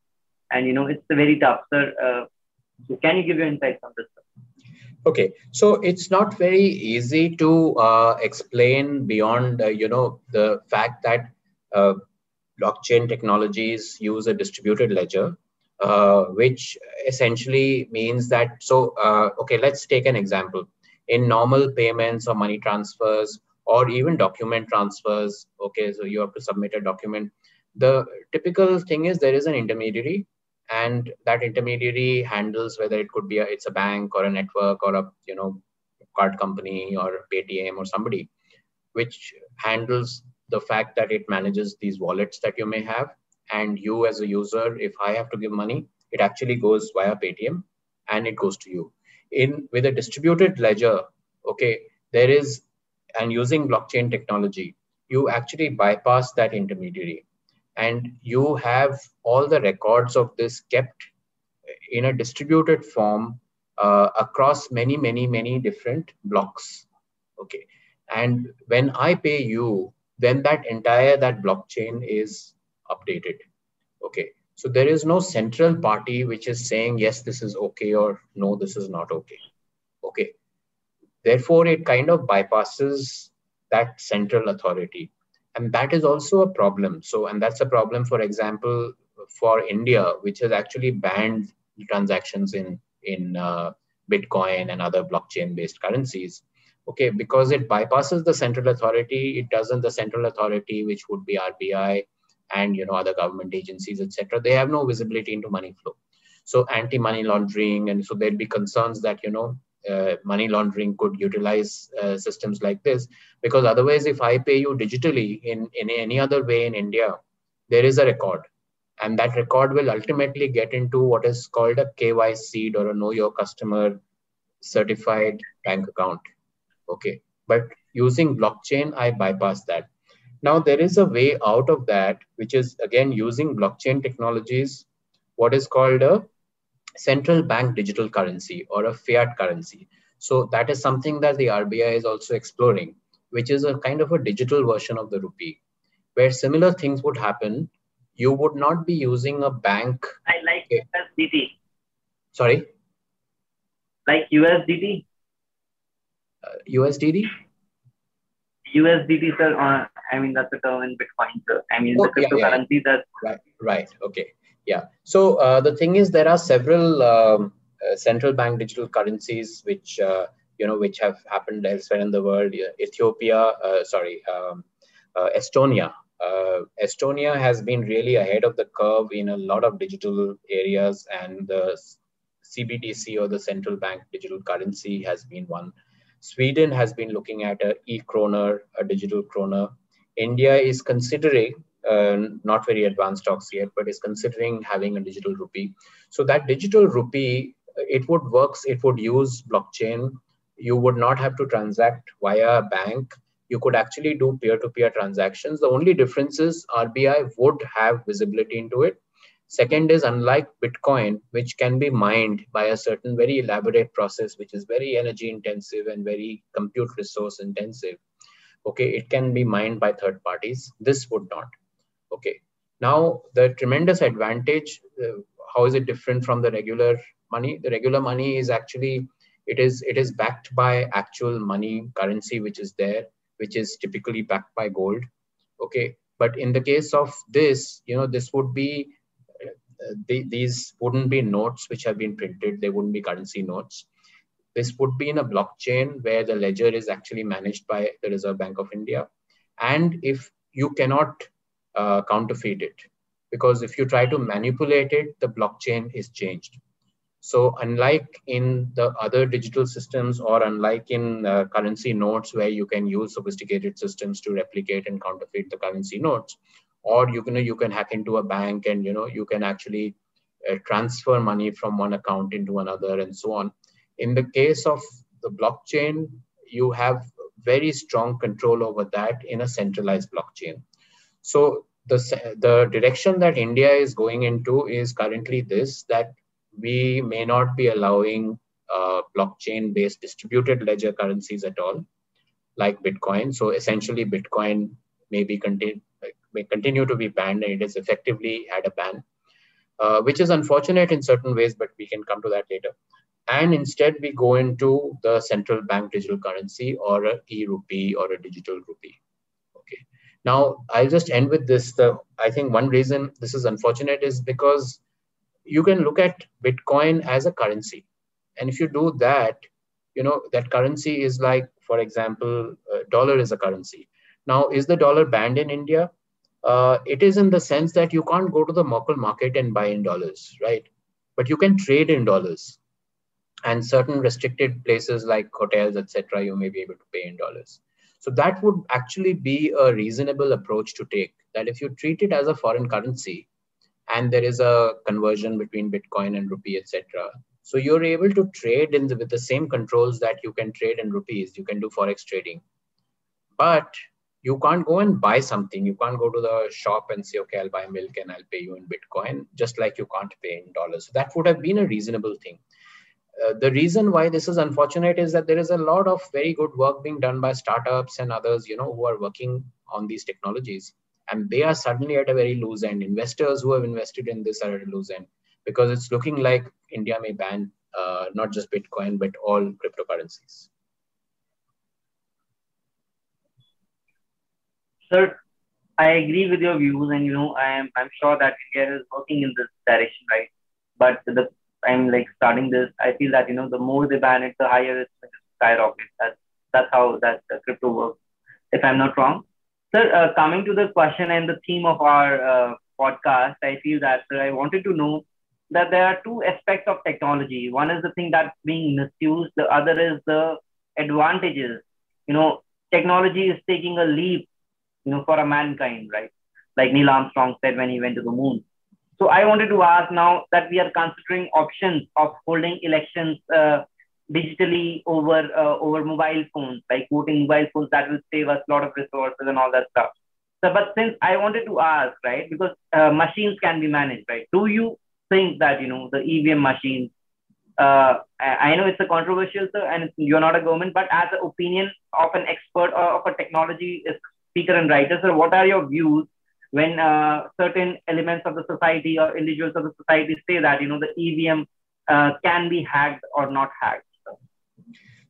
and you know it's very tough. Sir, so can you give your insights on this? Okay, so it's not very easy to uh, explain beyond you know the fact that blockchain technologies use a distributed ledger uh, which essentially means that so uh, okay let's take an example. In normal payments or money transfers or even document transfers okay so you have to submit a document. The typical thing is there is an intermediary and that intermediary handles whether it could be a, it's a bank or a network or a you know card company or paytm or somebody which handles the fact that it manages these wallets that you may have. And you as a user if i have to give money it actually goes via paytm and it goes to you. In with a distributed ledger okay there is and using blockchain technology you actually bypass that intermediary and you have all the records of this kept in a distributed form uh, across many many many different blocks okay and when i pay you then that entire that blockchain is updated. Okay. So there is no central party which is saying, yes, this is okay or no, this is not okay. Okay. Therefore, it kind of bypasses that central authority. And that is also a problem. So, and that's a problem, for example, for India, which has actually banned transactions in, in uh, Bitcoin and other blockchain based currencies okay because it bypasses the central authority it doesn't the central authority which would be rbi and you know other government agencies etc they have no visibility into money flow so anti money laundering and so there'd be concerns that you know uh, money laundering could utilize uh, systems like this. Because otherwise if i pay you digitally in in any other way in india there is a record. And that record will ultimately get into what is called a KYC or a know your customer certified bank account. Okay. But using blockchain, I bypass that. Now there is a way out of that, which is again using blockchain technologies, what is called a central bank digital currency or a fiat currency. So that is something that the RBI is also exploring, which is a kind of a digital version of the rupee, where similar things would happen. You would not be using a bank. I like USDT. Sorry? Like USDT? Uh, USDT? USDT, sir. Uh, I mean, that's the term in Bitcoin, sir. I mean, oh, the cryptocurrency yeah, yeah. that. Right, right. Okay. Yeah. So uh, the thing is, there are several um, uh, central bank digital currencies which uh, you know which have happened elsewhere in the world. Ethiopia, uh, sorry, um, uh, Estonia. Estonia has been really ahead of the curve in a lot of digital areas, and the CBDC or the central bank digital currency has been one. Sweden has been looking at a e-kroner, a digital kroner. India is considering uh, Uh, not very advanced talks yet, but is considering having a digital rupee. So that digital rupee, it would works. It would use blockchain. You would not have to transact via a bank. You could actually do peer-to-peer transactions. The only difference is RBI would have visibility into it. Second is unlike Bitcoin, which can be mined by a certain very elaborate process, which is very energy intensive and very compute resource intensive. Okay, it can be mined by third parties. This would not. Okay. Now the tremendous advantage. Uh, how is it different from the regular money? The regular money is actually it is it is backed by actual money currency which is there, which is typically backed by gold. Okay. But in the case of this, you know, this would be uh, they, these wouldn't be notes which have been printed. They wouldn't be currency notes. This would be in a blockchain where the ledger is actually managed by the Reserve Bank of India. And if you cannot uh, counterfeit it because if you try to manipulate it, the blockchain is changed. So unlike in the other digital systems or unlike in uh, currency notes where you can use sophisticated systems to replicate and counterfeit the currency notes, or you can you can hack into a bank and you know you can actually uh, transfer money from one account into another and so on. In the case of the blockchain, you have very strong control over that in a centralized blockchain. So the, the direction that India is going into is currently this that we may not be allowing uh, blockchain based distributed ledger currencies at all, like Bitcoin. So essentially, Bitcoin may, be conti- may continue to be banned and it has effectively had a ban, uh, which is unfortunate in certain ways, but we can come to that later. And instead, we go into the central bank digital currency or a e rupee or a digital rupee. Now, I'll just end with this. The I think one reason this is unfortunate is because you can look at Bitcoin as a currency, and if you do that, you know that currency is like, for example, dollar is a currency. Now, is the dollar banned in India? Uh, it is in the sense that you can't go to the local market and buy in dollars, right? But you can trade in dollars, and certain restricted places like hotels, etc., you may be able to pay in dollars. So that would actually be a reasonable approach to take that if you treat it as a foreign currency and there is a conversion between Bitcoin and rupee, etc. So you're able to trade in the, with the same controls that you can trade in rupees. You can do forex trading, but you can't go and buy something. You can't go to the shop and say, okay, I'll buy milk and I'll pay you in Bitcoin, just like you can't pay in dollars. So that would have been a reasonable thing. Uh, the reason why this is unfortunate is that there is a lot of very good work being done by startups and others, you know, who are working on these technologies, and they are suddenly at a very loose end. Investors who have invested in this are at a loose end because it's looking like India may ban uh, not just Bitcoin but all cryptocurrencies. Sir, I agree with your views, and you know, I am I'm sure that India is working in this direction, right? But the I'm like starting this, I feel that you know the more they ban it, the higher it's going to skyrocket. That's that's how that uh, crypto works. If I'm not wrong, sir. Uh, coming to the question and the theme of our uh, podcast, I feel that sir, I wanted to know that there are two aspects of technology. One is the thing that's being misused. The other is the advantages. You know, technology is taking a leap. You know, for a mankind, right? Like Neil Armstrong said when he went to the moon so I wanted to ask now that we are considering options of holding elections uh, digitally over uh, over mobile phones, like voting mobile phones, that will save us a lot of resources and all that stuff. So, but since I wanted to ask, right, because uh, machines can be managed, right? Do you think that you know the EVM machines? Uh, I know it's a controversial, sir, and you're not a government, but as an opinion of an expert or of a technology speaker and writer, sir, what are your views when uh, certain elements of the society or individuals of the society say that you know the EVM uh, can be hacked or not hacked?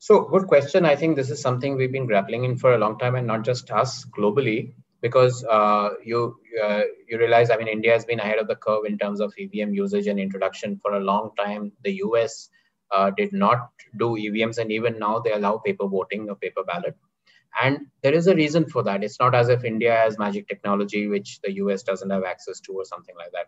So, good question. I think this is something we've been grappling in for a long time, and not just us globally, because uh, you uh, you realize, I mean, India has been ahead of the curve in terms of EVM usage and introduction for a long time. The US uh, did not do EVMs, and even now they allow paper voting or paper ballot. And there is a reason for that. It's not as if India has magic technology, which the US doesn't have access to, or something like that.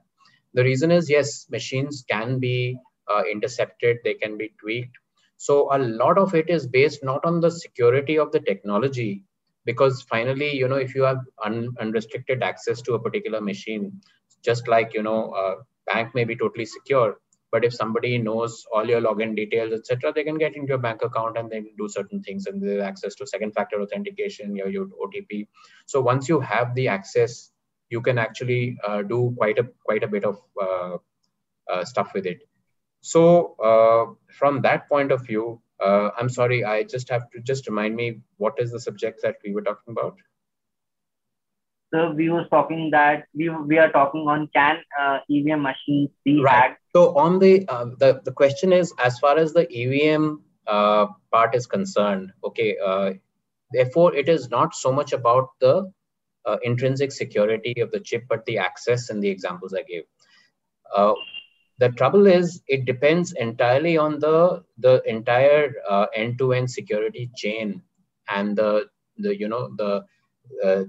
The reason is yes, machines can be uh, intercepted, they can be tweaked so a lot of it is based not on the security of the technology, because finally, you know, if you have un- unrestricted access to a particular machine, just like you know, a bank may be totally secure, but if somebody knows all your login details, etc., they can get into your bank account and then do certain things, and they have access to second-factor authentication, your, your OTP. So once you have the access, you can actually uh, do quite a quite a bit of uh, uh, stuff with it. So uh, from that point of view, uh, I'm sorry, I just have to just remind me what is the subject that we were talking about? So we were talking that we, we are talking on can uh, EVM machines be right. hacked? So on the, uh, the, the question is, as far as the EVM uh, part is concerned, okay, uh, therefore it is not so much about the uh, intrinsic security of the chip, but the access and the examples I gave. Uh, the trouble is it depends entirely on the the entire uh, end-to-end security chain and the the you know the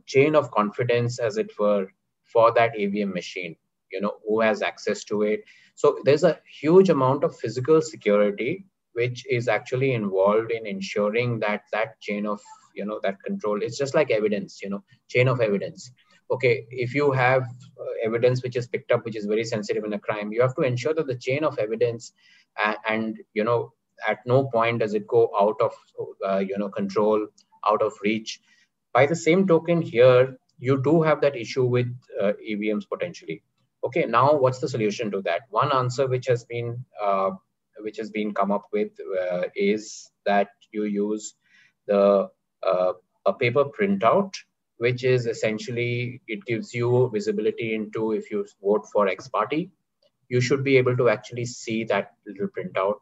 chain of confidence as it were for that EVM machine you know who has access to it so there's a huge amount of physical security which is actually involved in ensuring that that chain of you know that control it's just like evidence you know chain of evidence okay, if you have uh, evidence which is picked up, which is very sensitive in a crime, you have to ensure that the chain of evidence and, and you know, at no point does it go out of, uh, you know, control, out of reach. By the same token here, you do have that issue with uh, EVMs potentially. Okay, now what's the solution to that? One answer which has been uh, which has been come up with uh, is that you use the uh, a paper printout which is essentially it gives you visibility into if you vote for X party, you should be able to actually see that little printout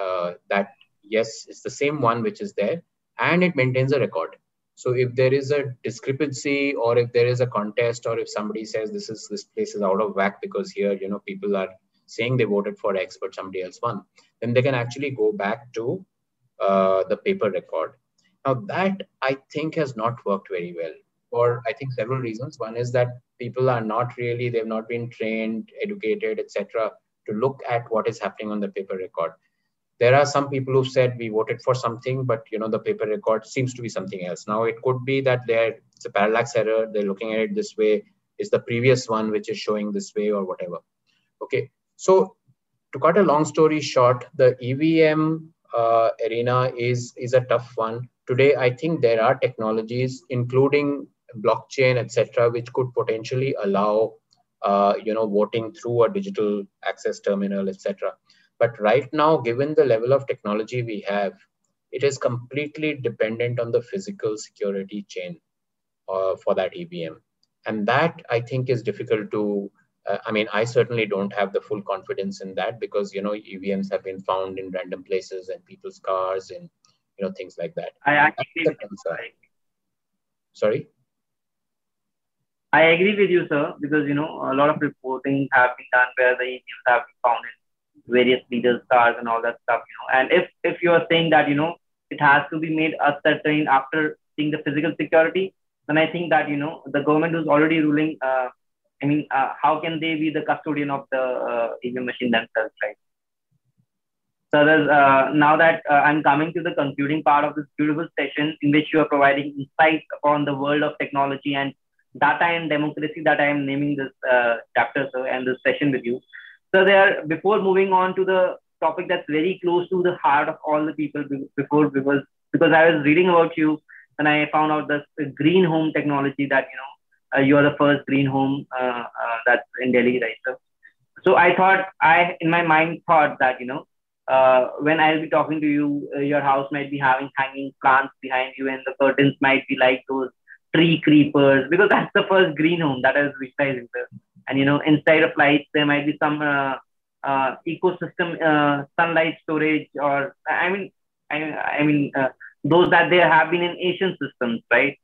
uh, that yes, it's the same one which is there, and it maintains a record. So if there is a discrepancy or if there is a contest or if somebody says this is this place is out of whack because here you know people are saying they voted for X but somebody else won, then they can actually go back to uh, the paper record now that I think has not worked very well for I think several reasons. One is that people are not really they've not been trained, educated, etc., to look at what is happening on the paper record. There are some people who've said we voted for something, but you know the paper record seems to be something else. Now it could be that there it's a parallax error. They're looking at it this way. Is the previous one which is showing this way or whatever? Okay, so to cut a long story short, the EVM uh, arena is is a tough one today i think there are technologies including blockchain etc which could potentially allow uh, you know voting through a digital access terminal etc but right now given the level of technology we have it is completely dependent on the physical security chain uh, for that evm and that i think is difficult to uh, i mean i certainly don't have the full confidence in that because you know evms have been found in random places and people's cars and you know things like that. I actually sorry? I agree with you sir because you know a lot of reporting have been done where the EVMs have been found in various leaders cars and all that stuff you know and if if you are saying that you know it has to be made ascertained after seeing the physical security then i think that you know the government is already ruling uh, i mean uh, how can they be the custodian of the uh, EVM machine themselves right so uh, now that uh, I'm coming to the concluding part of this beautiful session in which you are providing insights upon the world of technology and data and democracy that I am naming this uh, chapter so, and this session with you. So there, before moving on to the topic that's very close to the heart of all the people before because because I was reading about you and I found out this green home technology that you know uh, you are the first green home uh, uh, that's in Delhi, right? So, so I thought I in my mind thought that you know uh, when I'll be talking to you, uh, your house might be having hanging plants behind you, and the curtains might be like those tree creepers because that's the first green home that is visualizing this. And you know, inside of lights, there might be some uh, uh, ecosystem, uh, sunlight storage, or I mean, I, I mean, uh, those that there have been in Asian systems, right?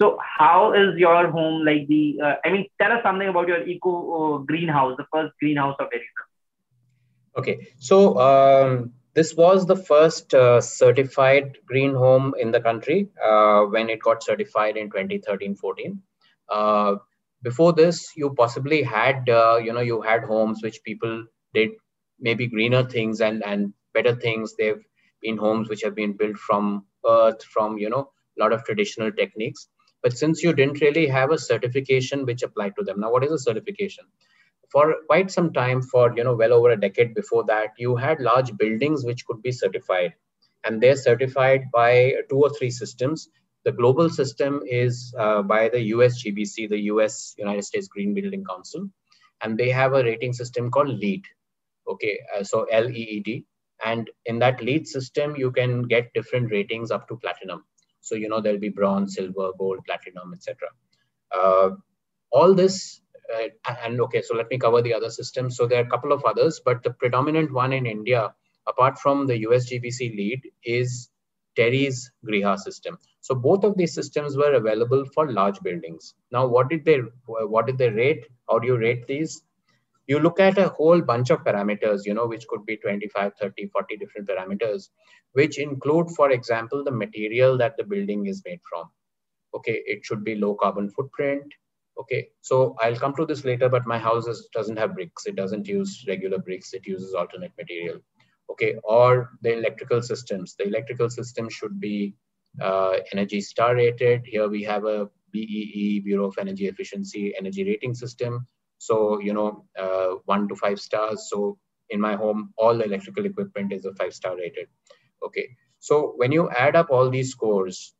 So, how is your home like the? Uh, I mean, tell us something about your eco uh, greenhouse, the first greenhouse of Delhi. Okay, so um, this was the first certified green home in the country when it got certified in 2013-14. Uh, before this, you possibly had, uh, you know, you had homes which people did maybe greener things and and better things. They've been homes which have been built from earth, from you know, a lot of traditional techniques. But since you didn't really have a certification which applied to them, now what is a certification? for quite some time for you know well over a decade before that you had large buildings which could be certified and they're certified by two or three systems the global system is uh, by the usgbc the us united states green building council and they have a rating system called leed okay uh, so leed and in that leed system you can get different ratings up to platinum. So you know there'll be bronze silver gold platinum etc uh, all this uh, and okay, so let me cover the other systems. So there are a couple of others, but the predominant one in India, apart from the USGBC LEED, is TERI's Griha system. So both of these systems were available for large buildings. Now, what did they what did they rate? How do you rate these? You look at a whole bunch of parameters, you know, which could be 25, 30, 40 different parameters, which include, for example, the material that the building is made from. Okay, it should be low carbon footprint Okay, so I'll come to this later, but my house is, doesn't have bricks. It doesn't use regular bricks. It uses alternate material. Okay, or the electrical systems. The electrical system should be uh, Energy Star rated. Here we have a BEE, Bureau of Energy Efficiency, energy rating system. So, you know, uh, one to five stars. So in my home, all the electrical equipment is a five star rated. Okay, so when you add up all these scores,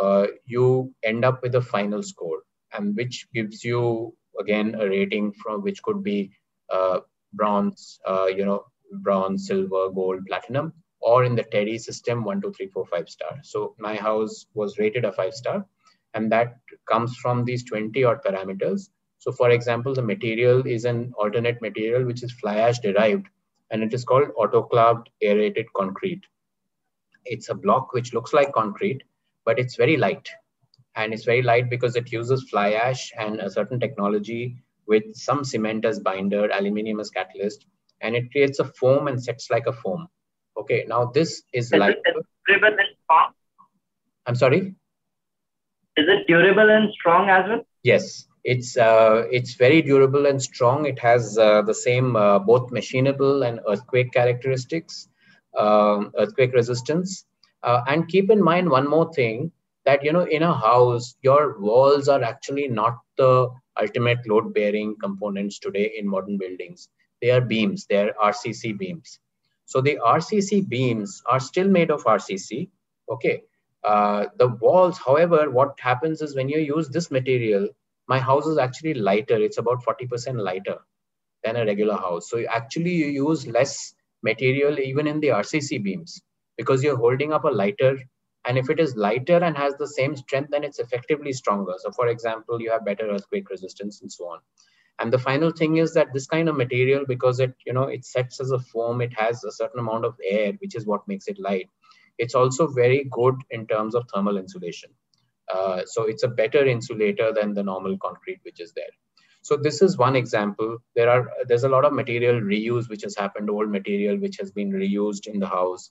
uh, you end up with a final score and which gives you again a rating from which could be uh, bronze, uh, you know, bronze, silver, gold, platinum, or in the TERI system, one, two, three, four, five star. So my house was rated a five star, and that comes from these 20 odd parameters. So for example, the material is an alternate material which is fly ash derived, and it is called autoclaved aerated concrete. It's a block which looks like concrete, but it's very light and it's very light because it uses fly ash and a certain technology with some cement as binder, aluminium as catalyst, and it creates a foam and sets like a foam. Okay, now this is, like. is light. durable and strong? I'm sorry? Is it durable and strong as well? Yes, it's uh, it's very durable and strong. It has uh, the same uh, both machinable and earthquake characteristics, um, earthquake resistance. Uh, and keep in mind one more thing that you know in a house your walls are actually not the ultimate load bearing components today in modern buildings they are beams. They are rcc beams. So the rcc beams are still made of rcc okay? Uh, the walls however what happens is when you use this material my house is actually lighter. It's about 40% lighter than a regular house. So you actually you use less material even in the rcc beams because you're holding up a lighter. And if it is lighter and has the same strength, then it's effectively stronger. So for example, you have better earthquake resistance and so on. And the final thing is that this kind of material, because it, you know, it sets as a foam, it has a certain amount of air, which is what makes it light. It's also very good in terms of thermal insulation. Uh, so it's a better insulator than the normal concrete which is there. So this is one example. There are there's a lot of material reuse which has happened, old material which has been reused in the house.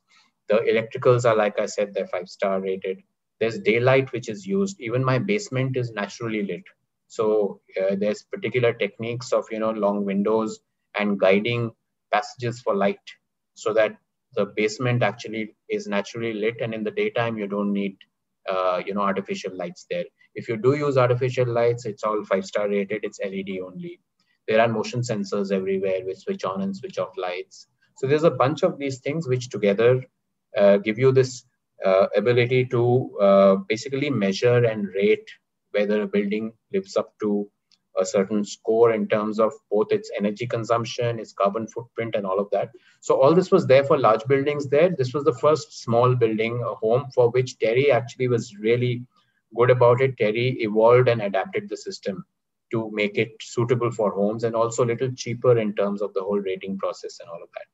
The electricals are, like I said, they're five star rated. There's daylight which is used. Even my basement is naturally lit. So uh, there's particular techniques of, you know, long windows and guiding passages for light so that the basement actually is naturally lit and in the daytime you don't need uh, you know artificial lights there. If you do use artificial lights it's all five star rated it's led only. There are motion sensors everywhere which switch on and switch off lights. So there's a bunch of these things which together uh, give you this uh, ability to uh, basically measure and rate whether a building lives up to a certain score in terms of both its energy consumption, its carbon footprint, and all of that. So all this was there for large buildings there. This was the first small building, a home for which TERI actually was really good about it. TERI evolved and adapted the system to make it suitable for homes and also a little cheaper in terms of the whole rating process and all of that.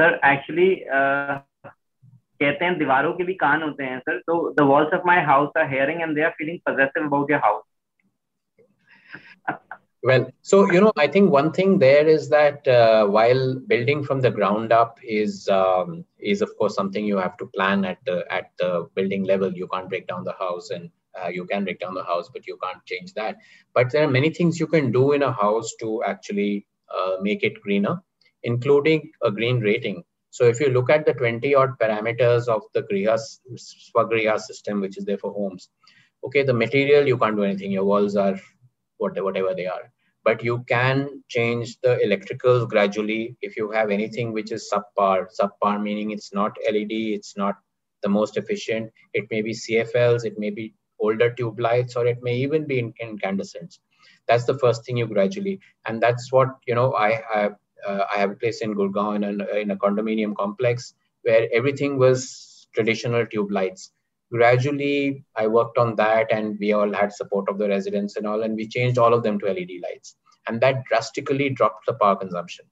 Sir, actually, uh, कहते हैं दीवारों के भी कान होते हैं sir तो the walls of my house are hearing and they are feeling positive about your house Well, so you know, I think one thing there is that uh, while building from the ground up is um, is of course something you have to plan at the at the building level. You can't break down the house, and uh, you can break down the house, but you can't change that. But there are many things you can do in a house to actually uh, make it greener, including a green rating. So if you look at the 20 odd parameters of the Griha, SVAGRIHA system, which is there for homes, okay, the material, you can't do anything. Your walls are whatever, whatever they are. But you can change the electricals gradually if you have anything which is subpar. Subpar meaning it's not LED, it's not the most efficient. It may be CFLs, it may be older tube lights, or it may even be incandescents. That's the first thing you gradually, and that's what you know. I, I uh, I have a place in Gurgaon in, in a condominium complex where everything was traditional tube lights. Gradually, I worked on that, and we all had support of the residents and all, and we changed all of them to LED lights, and that drastically dropped the power consumption.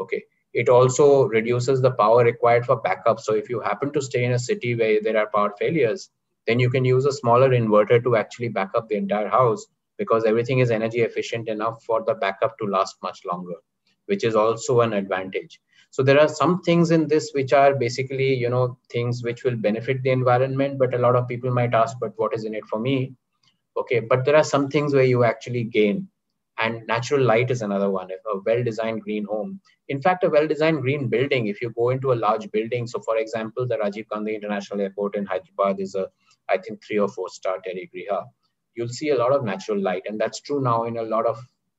Okay, it also reduces the power required for backup. So if you happen to stay in a city where there are power failures, then you can use a smaller inverter to actually back up the entire house because everything is energy efficient enough for the backup to last much longer which is also an advantage. So there are some things in this which are basically you know things which will benefit the environment but a lot of people might ask but what is in it for me? Okay but there are some things where you actually gain and natural light is another one a well designed green home. In fact a well designed green building if you go into a large building so for example the rajiv gandhi international airport in hyderabad is a i think three or four star TERI Griha. You'll see a lot of natural light and that's true now in a lot of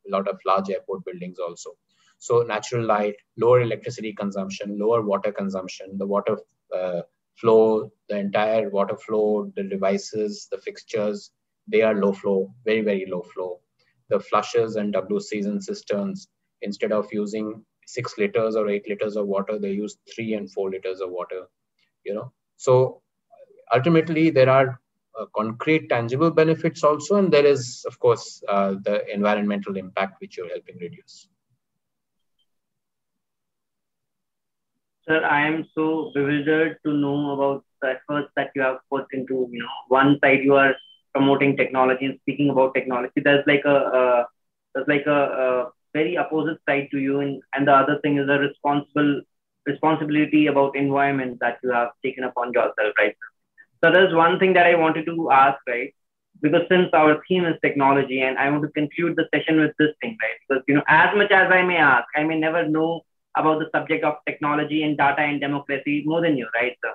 a lot of large airport buildings also so natural light, lower electricity consumption, lower water consumption, the water uh, flow, the entire water flow, the devices, the fixtures, they are low flow, very, very low flow. The flushes and WCs and cisterns, instead of using six liters or eight liters of water, they use three and four liters of water, you know. So ultimately there are uh, concrete tangible benefits also, and there is, of course, uh, the environmental impact which you're helping reduce. Sir, I am so bewildered to know about the efforts that you have put into, you know, one side you are promoting technology and speaking about technology. There's like a, uh, there's like a, a, very opposite side to you, and, and the other thing is a responsible responsibility about environment that you have taken upon yourself, right? So there's one thing that I wanted to ask, right? Because since our theme is technology, and I want to conclude the session with this thing, right? Because you know, as much as I may ask, I may never know about the subject of technology and data and democracy more than you, right, sir?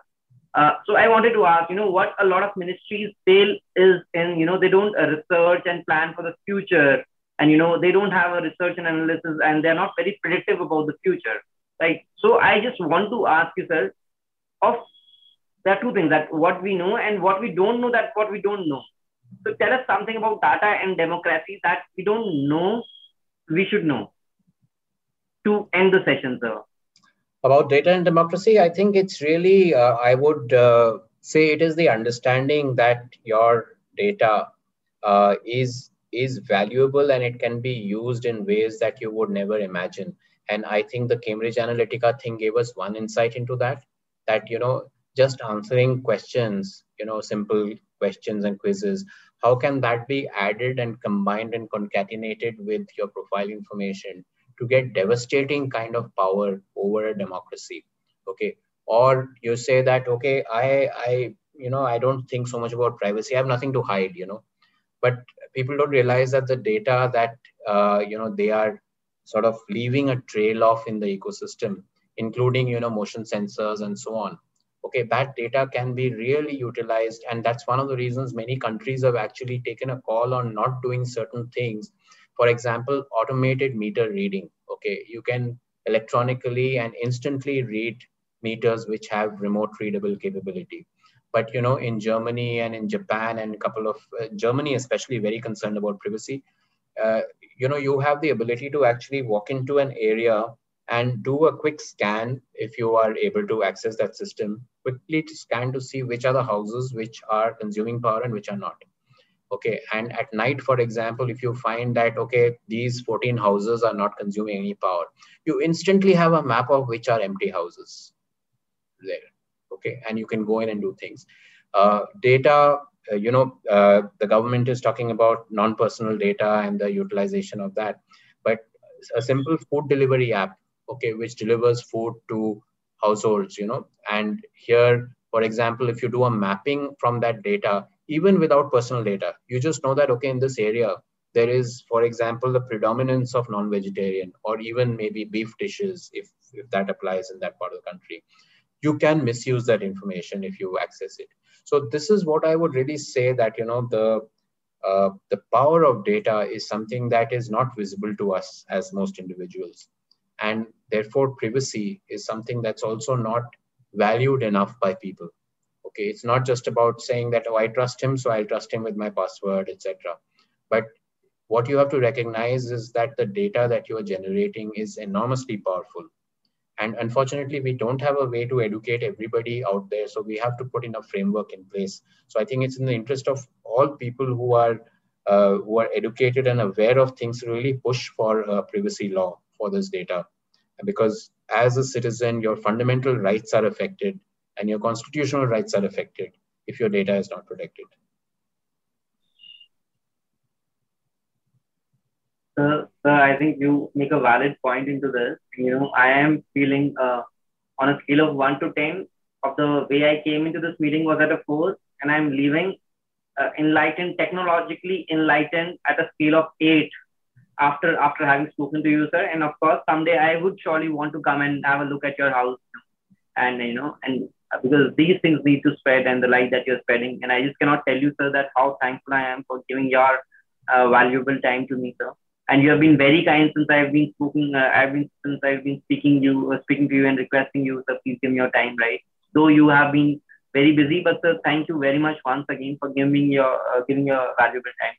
Uh, so I wanted to ask, you know, what a lot of ministries fail is in, you know, they don't uh, research and plan for the future, and you know, they don't have a research and analysis, and they're not very predictive about the future, right? So I just want to ask you, sir, of there are two things that what we know and what we don't know, that what we don't know. So tell us something about data and democracy that we don't know, we should know to end the session, sir? About data and democracy, I think it's really, uh, I would uh, say it is the understanding that your data uh, is is valuable and it can be used in ways that you would never imagine. And I think the Cambridge Analytica thing gave us one insight into that, that, you know, just answering questions, you know, simple questions and quizzes, how can that be added and combined and concatenated with your profile information to get devastating kind of power over a democracy okay? Or you say that okay i i you know i don't think so much about privacy. I have nothing to hide you know? But people don't realize that the data that uh, you know they are sort of leaving a trail off in the ecosystem including you know motion sensors and so on okay? That data can be really utilized and that's one of the reasons many countries have actually taken a call on not doing certain things for example, automated meter reading. Okay, you can electronically and instantly read meters which have remote readable capability. But you know, in Germany and in Japan and a couple of uh, Germany, especially very concerned about privacy. Uh, you know, you have the ability to actually walk into an area and do a quick scan if you are able to access that system quickly to scan to see which are the houses which are consuming power and which are not okay and at night for example if you find that okay these 14 houses are not consuming any power you instantly have a map of which are empty houses there okay? And you can go in and do things. Uh, data uh, you know uh, the government is talking about non-personal data and the utilization of that but a simple food delivery app okay which delivers food to households you know? And here for example if you do a mapping from that data even without personal data you just know that okay in this area there is for example the predominance of non-vegetarian or even maybe beef dishes if if that applies in that part of the country. You can misuse that information if you access it. So this is what i would really say that you know the uh, the power of data is something that is not visible to us as most individuals. And therefore privacy is something that's also not valued enough by people okay it's not just about saying that oh i trust him so i'll trust him with my password etc but what you have to recognize is that the data that you are generating is enormously powerful. And unfortunately we don't have a way to educate everybody out there so we have to put in a framework in place. So i think it's in the interest of all people who are uh, who are educated and aware of things really push for a privacy law for this data. Because as a citizen your fundamental rights are affected and your constitutional rights are affected if your data is not protected So, so I think you make a valid point into this. You know, I am feeling uh, on a scale of one to ten of the way I came into this meeting was at a four, and I'm leaving uh, enlightened, technologically enlightened at a scale of eight after after having spoken to you, sir. And of course, someday I would surely want to come and have a look at your house, and you know, and uh, because these things need to spread and the light that you're spreading. And I just cannot tell you, sir, that how thankful I am for giving your uh, valuable time to me, sir. And you have been very kind since I've been speaking. Uh, I've been since I've been speaking you, uh, speaking to you, and requesting you, sir, please give me your time, right? Though you have been very busy, but sir, thank you very much once again for giving your uh, giving your valuable time.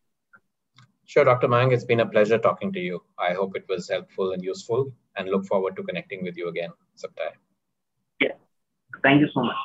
Sure, Dr. Mang, it's been a pleasure talking to you. I hope it was helpful and useful and look forward to connecting with you again sometime. Thank you so much.